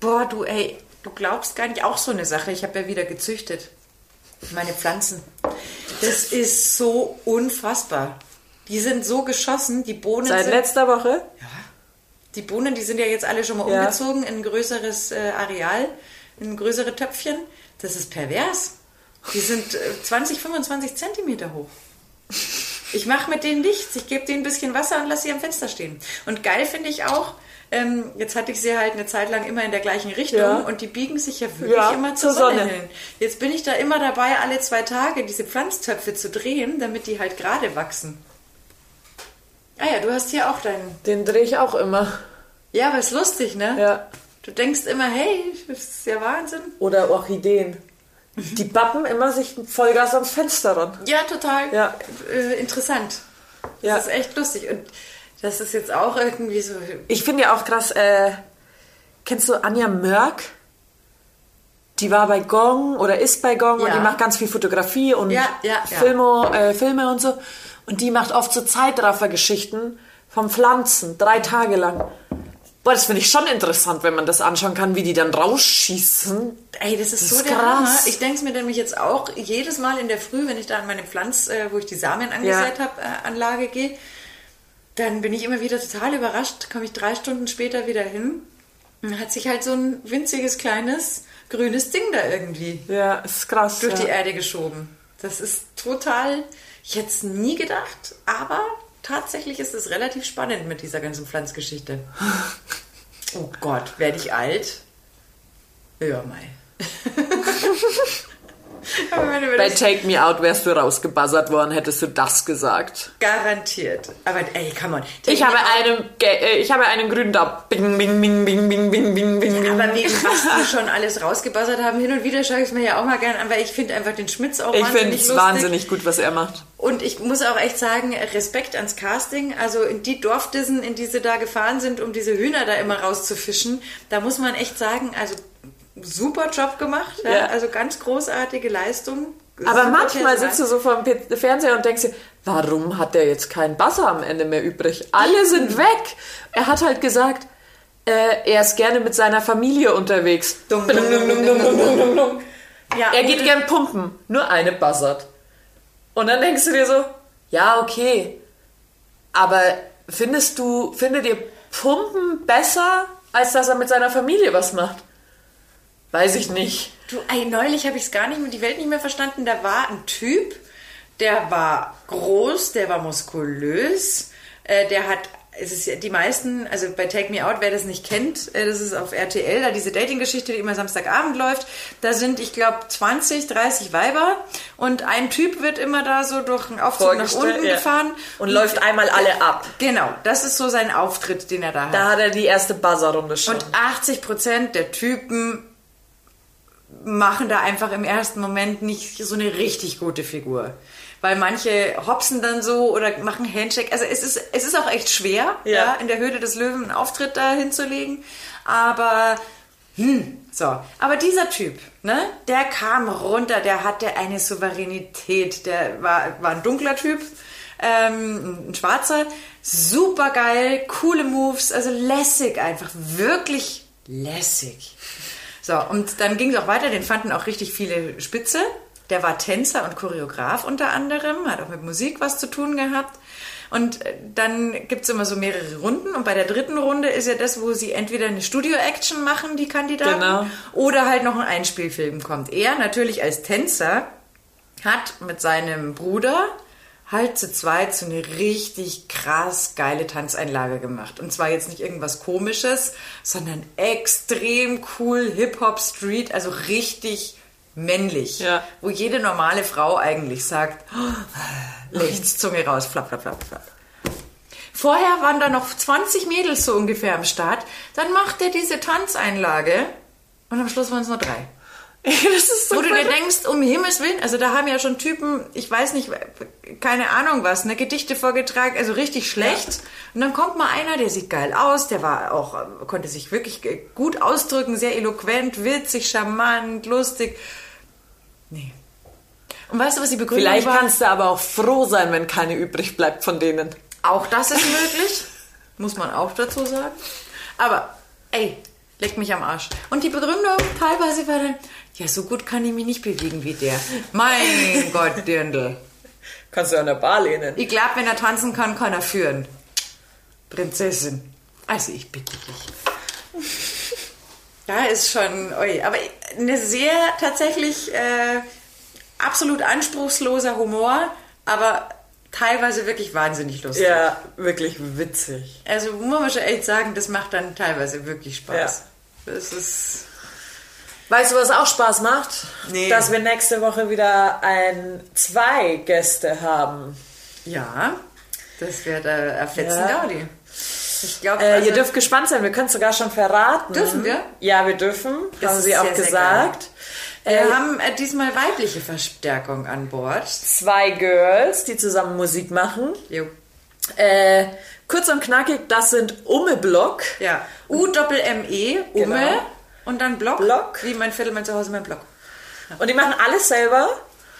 Boah, du, ey, du glaubst gar nicht, auch so eine Sache. Ich habe ja wieder gezüchtet. Meine Pflanzen. Das ist so unfassbar. Die sind so geschossen, die Bohnen Seit sind... letzter Woche? Die Bohnen, die sind ja jetzt alle schon mal Ja. umgezogen in ein größeres äh, Areal, in größere Töpfchen. Das ist pervers. Die sind äh, 20, 25 Zentimeter hoch. Ich mache mit denen nichts. Ich gebe denen ein bisschen Wasser und lasse sie am Fenster stehen. Und geil finde ich auch, ähm, jetzt hatte ich sie halt eine Zeit lang immer in der gleichen Richtung Ja. und die biegen sich ja wirklich Ja, immer zur, zur Sonne. Sonne. hin. Jetzt bin ich da immer dabei, alle zwei Tage diese Pflanztöpfe zu drehen, damit die halt gerade wachsen. Ah ja, du hast hier auch deinen Den drehe ich auch immer. ja, aber ist lustig, ne? Ja. Du denkst immer, hey, das ist ja Wahnsinn. Oder Orchideen. Die bappen immer sich Vollgas ans Fenster ran. Ja, total Ja. Äh, interessant. Das Ja. ist echt lustig. Und das ist jetzt auch irgendwie so. Ich finde ja auch krass, äh, kennst du Anja Mörk? Die war bei Gong oder ist bei Gong und Ja. die macht ganz viel Fotografie und Ja, ja. Filme, äh, Filme und so. Und die macht oft so Zeitraffer-Geschichten von Pflanzen, drei Tage lang. Boah, das finde ich schon interessant, wenn man das anschauen kann, wie die dann rausschießen. Ey, das ist Das so ist der krass. Hammer. Ich denke es mir nämlich jetzt auch jedes Mal in der Früh, wenn ich da an meine Pflanz, äh, wo ich die Samen angesät Ja. habe, äh, Anlage gehe, dann bin ich immer wieder total überrascht. Komme ich drei Stunden später wieder hin und hat sich halt so ein winziges, kleines, grünes Ding da irgendwie Ja, ist krass. durch ja. die Erde geschoben. Das ist total, ich hätte es nie gedacht, aber tatsächlich ist es relativ spannend mit dieser ganzen Pflanzgeschichte. [LAUGHS] Oh Gott, werde ich alt? Ja, mal. [LAUGHS] Bei Take Me Out wärst du rausgebuzzert worden, hättest du das gesagt. Garantiert. Aber ey, come on. Take ich habe, einen, äh, ich habe einen grünen da. Bing, bing, bing, bing, bing, bing, bing, bing. Aber wegen was die schon alles rausgebuzzert haben, hin und wieder schaue ich es mir ja auch mal gern an, weil ich finde einfach den Schmitz auch ich wahnsinnig Ich finde es wahnsinnig gut, was er macht. Und ich muss auch echt sagen, Respekt ans Casting. Also in die Dorfdissen, in die sie da gefahren sind, um diese Hühner da immer rauszufischen, da muss man echt sagen, also super Job gemacht. Ja. Ja. Also ganz großartige Leistung. Aber manchmal sitzt du so vor dem Fernseher und denkst dir, warum hat der jetzt keinen Basser am Ende mehr übrig? Alle sind weg. Er hat halt gesagt, äh, er ist gerne mit seiner Familie unterwegs. Dum, dum, dum, ja, er geht gern pumpen, nur eine buzzert. Und dann denkst du dir so, ja, okay, aber findest du, findet ihr Pumpen besser, als dass er mit seiner Familie was macht? Weiß ich nicht. Du, ey, neulich habe ich es gar nicht mehr, die Welt nicht mehr verstanden. Da war ein Typ, der war groß, der war muskulös, äh, der hat, es ist ja die meisten, also bei Take Me Out, wer das nicht kennt, äh, das ist auf RTL, da diese Dating-Geschichte, die immer Samstagabend läuft. Da sind, ich glaube, 20, 30 Weiber und ein Typ wird immer da so durch einen Aufzug nach unten ja. gefahren. Und läuft einmal alle ab. Genau, das ist so sein Auftritt, den er da hat. Da hat er die erste Buzzerrunde schon. Und 80 Prozent der Typen machen da einfach im ersten Moment nicht so eine richtig gute Figur. Weil manche hopsen dann so oder machen Handshake. Also es ist, es ist auch echt schwer, ja. Ja. in der Höhle des Löwen einen Auftritt da hinzulegen. Aber, hm, so. Aber dieser Typ, ne, der kam runter, der hatte eine Souveränität. Der war, war ein dunkler Typ, ähm, ein schwarzer. Super geil, coole Moves, also lässig einfach. Wirklich lässig. So, und dann ging es auch weiter, den fanden auch richtig viele Spitze. Der war Tänzer und Choreograf unter anderem, hat auch mit Musik was zu tun gehabt. Und äh, dann gibt's immer so mehrere Runden und bei der dritten Runde ist ja das, wo sie entweder eine Studio-Action machen, die Kandidaten, Genau. oder halt noch ein Einspielfilm kommt. Er natürlich als Tänzer hat mit seinem Bruder halt zu zweit so eine richtig krass geile Tanzeinlage gemacht. Und zwar jetzt nicht irgendwas komisches, sondern extrem cool Hip-Hop Street, also richtig männlich. Ja. Wo jede normale Frau eigentlich sagt, Lichts, Zunge raus, flap, flap, flap, flap. Vorher waren da noch 20 Mädels so ungefähr am Start. Dann macht er diese Tanzeinlage und am Schluss waren es nur drei. [LAUGHS] das ist so Wo du dir denkst, um Himmels Willen, also da haben ja schon Typen, ich weiß nicht, keine Ahnung was, ne, Gedichte vorgetragen, also richtig schlecht. Und dann kommt mal einer, der sieht geil aus, der war auch, konnte sich wirklich gut ausdrücken, sehr eloquent, witzig, charmant, lustig. Nee. Und weißt du, was die Begründung Vielleicht war? kannst du aber auch froh sein, wenn keine übrig bleibt von denen. Auch das ist möglich, [LAUGHS] muss man auch dazu sagen. Aber, ey, Leck mich am Arsch. Und die Begründung teilweise war dann, ja, so gut kann ich mich nicht bewegen wie der. Mein [LAUGHS] Gott, Dirndl. Kannst du an der Bar lehnen. Ich glaube, wenn er tanzen kann, kann er führen. Prinzessin. Also ich bitte dich. [LAUGHS] Da ist schon, oi, aber eine sehr tatsächlich äh, absolut anspruchsloser Humor, aber teilweise wirklich wahnsinnig lustig. Ja, wirklich witzig. Also muss man schon echt sagen, das macht dann teilweise wirklich Spaß. Das ist Weißt du, was auch Spaß macht? Nee. Dass wir nächste Woche wieder ein, zwei Gäste haben. ja, das wird äh, ein Fetzen Ja. Gaudi. Ich glaube, Äh, also, ihr dürft gespannt sein, wir können es sogar schon verraten. Dürfen wir? Ja, wir dürfen, Das haben sie auch sehr, sehr gesagt. wir Äh, haben äh, diesmal weibliche Verstärkung an Bord. zwei Girls, die zusammen Musik machen. Jo. Äh, kurz und knackig, das sind Umme Block. Ja. U-Doppel-M-E, Umme Genau. Und dann Block. Block. Wie mein Viertel, mein Zuhause, mein Block. Und die machen alles selber.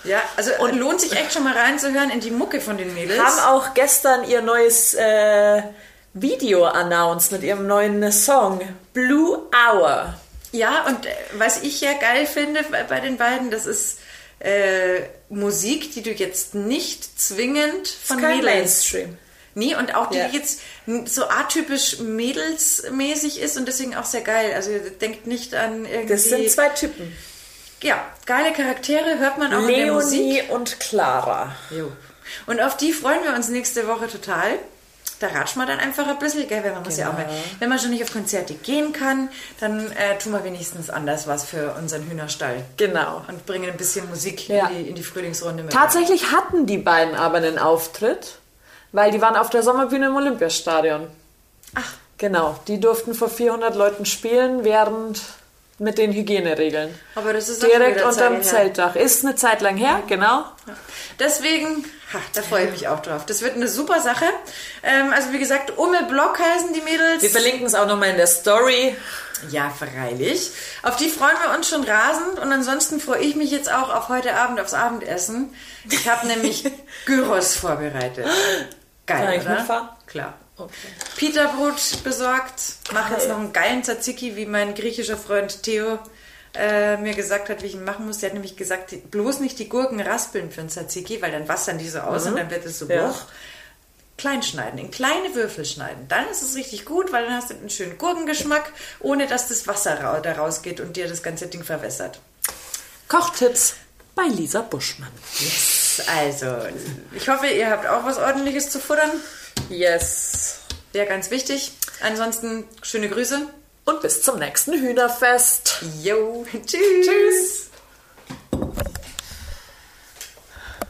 Ja, also und lohnt sich echt schon mal reinzuhören in die Mucke von den Mädels. Haben auch gestern ihr neues äh, Video announced mit ihrem neuen Song Blue Hour. Ja, und äh, was ich ja geil finde bei, bei den beiden, das ist äh, Musik, die du jetzt nicht zwingend von Mädels. Mainstream. Nee, und auch die Ja. jetzt so atypisch mädelsmäßig ist und deswegen auch sehr geil. Also denkt nicht an irgendwie. Das sind zwei Typen. ja, geile Charaktere hört man auch in der Musik. Leonie und Clara. Jo. Und auf die freuen wir uns nächste Woche total. Da ratschen wir dann einfach ein bisschen, gell? Weil man muss ja auch mal, Genau. wenn man schon nicht auf Konzerte gehen kann, dann äh, tun wir wenigstens anders was für unseren Hühnerstall. Genau. Und bringen ein bisschen Musik Ja. in, die, in die Frühlingsrunde mit. Tatsächlich hatten die beiden aber einen Auftritt, weil die waren auf der Sommerbühne im Olympiastadion. Ach. Genau, die durften vor 400 Leuten spielen, während mit den Hygieneregeln. Aber das ist Direkt unterm Zeit her. Zeltdach. Ist eine Zeit lang her, genau. Deswegen, ha, da freue ich mich auch drauf. Das wird eine super Sache. Ähm, also wie gesagt, Umme Block heißen die Mädels. Wir verlinken es auch nochmal in der Story. Ja, freilich. Auf die freuen wir uns schon rasend und ansonsten freue ich mich jetzt auch auf heute Abend aufs Abendessen. Ich habe nämlich [LAUGHS] Gyros vorbereitet. Geil, Kann ich oder? mitfahren? Klar. Peterbrot besorgt, mache jetzt noch einen geilen Tzatziki, wie mein griechischer Freund Theo äh, mir gesagt hat, wie ich ihn machen muss. Der hat nämlich gesagt, bloß nicht die Gurken raspeln für ein Tzatziki, weil dann wassern die so aus und dann wird es so Mhm. Ja. bruch. Klein schneiden, in kleine Würfel schneiden. Dann ist es richtig gut, weil dann hast du einen schönen Gurkengeschmack, ohne dass das Wasser ra da rausgeht und dir das ganze Ding verwässert. Kochtipps bei Lisa Buschmann. Yes, also, ich hoffe, ihr habt auch was ordentliches zu futtern. Yes. Wäre ganz wichtig. Ansonsten schöne Grüße. Und bis zum nächsten Hühnerfest. Jo, [LAUGHS] tschüss. Tschüss.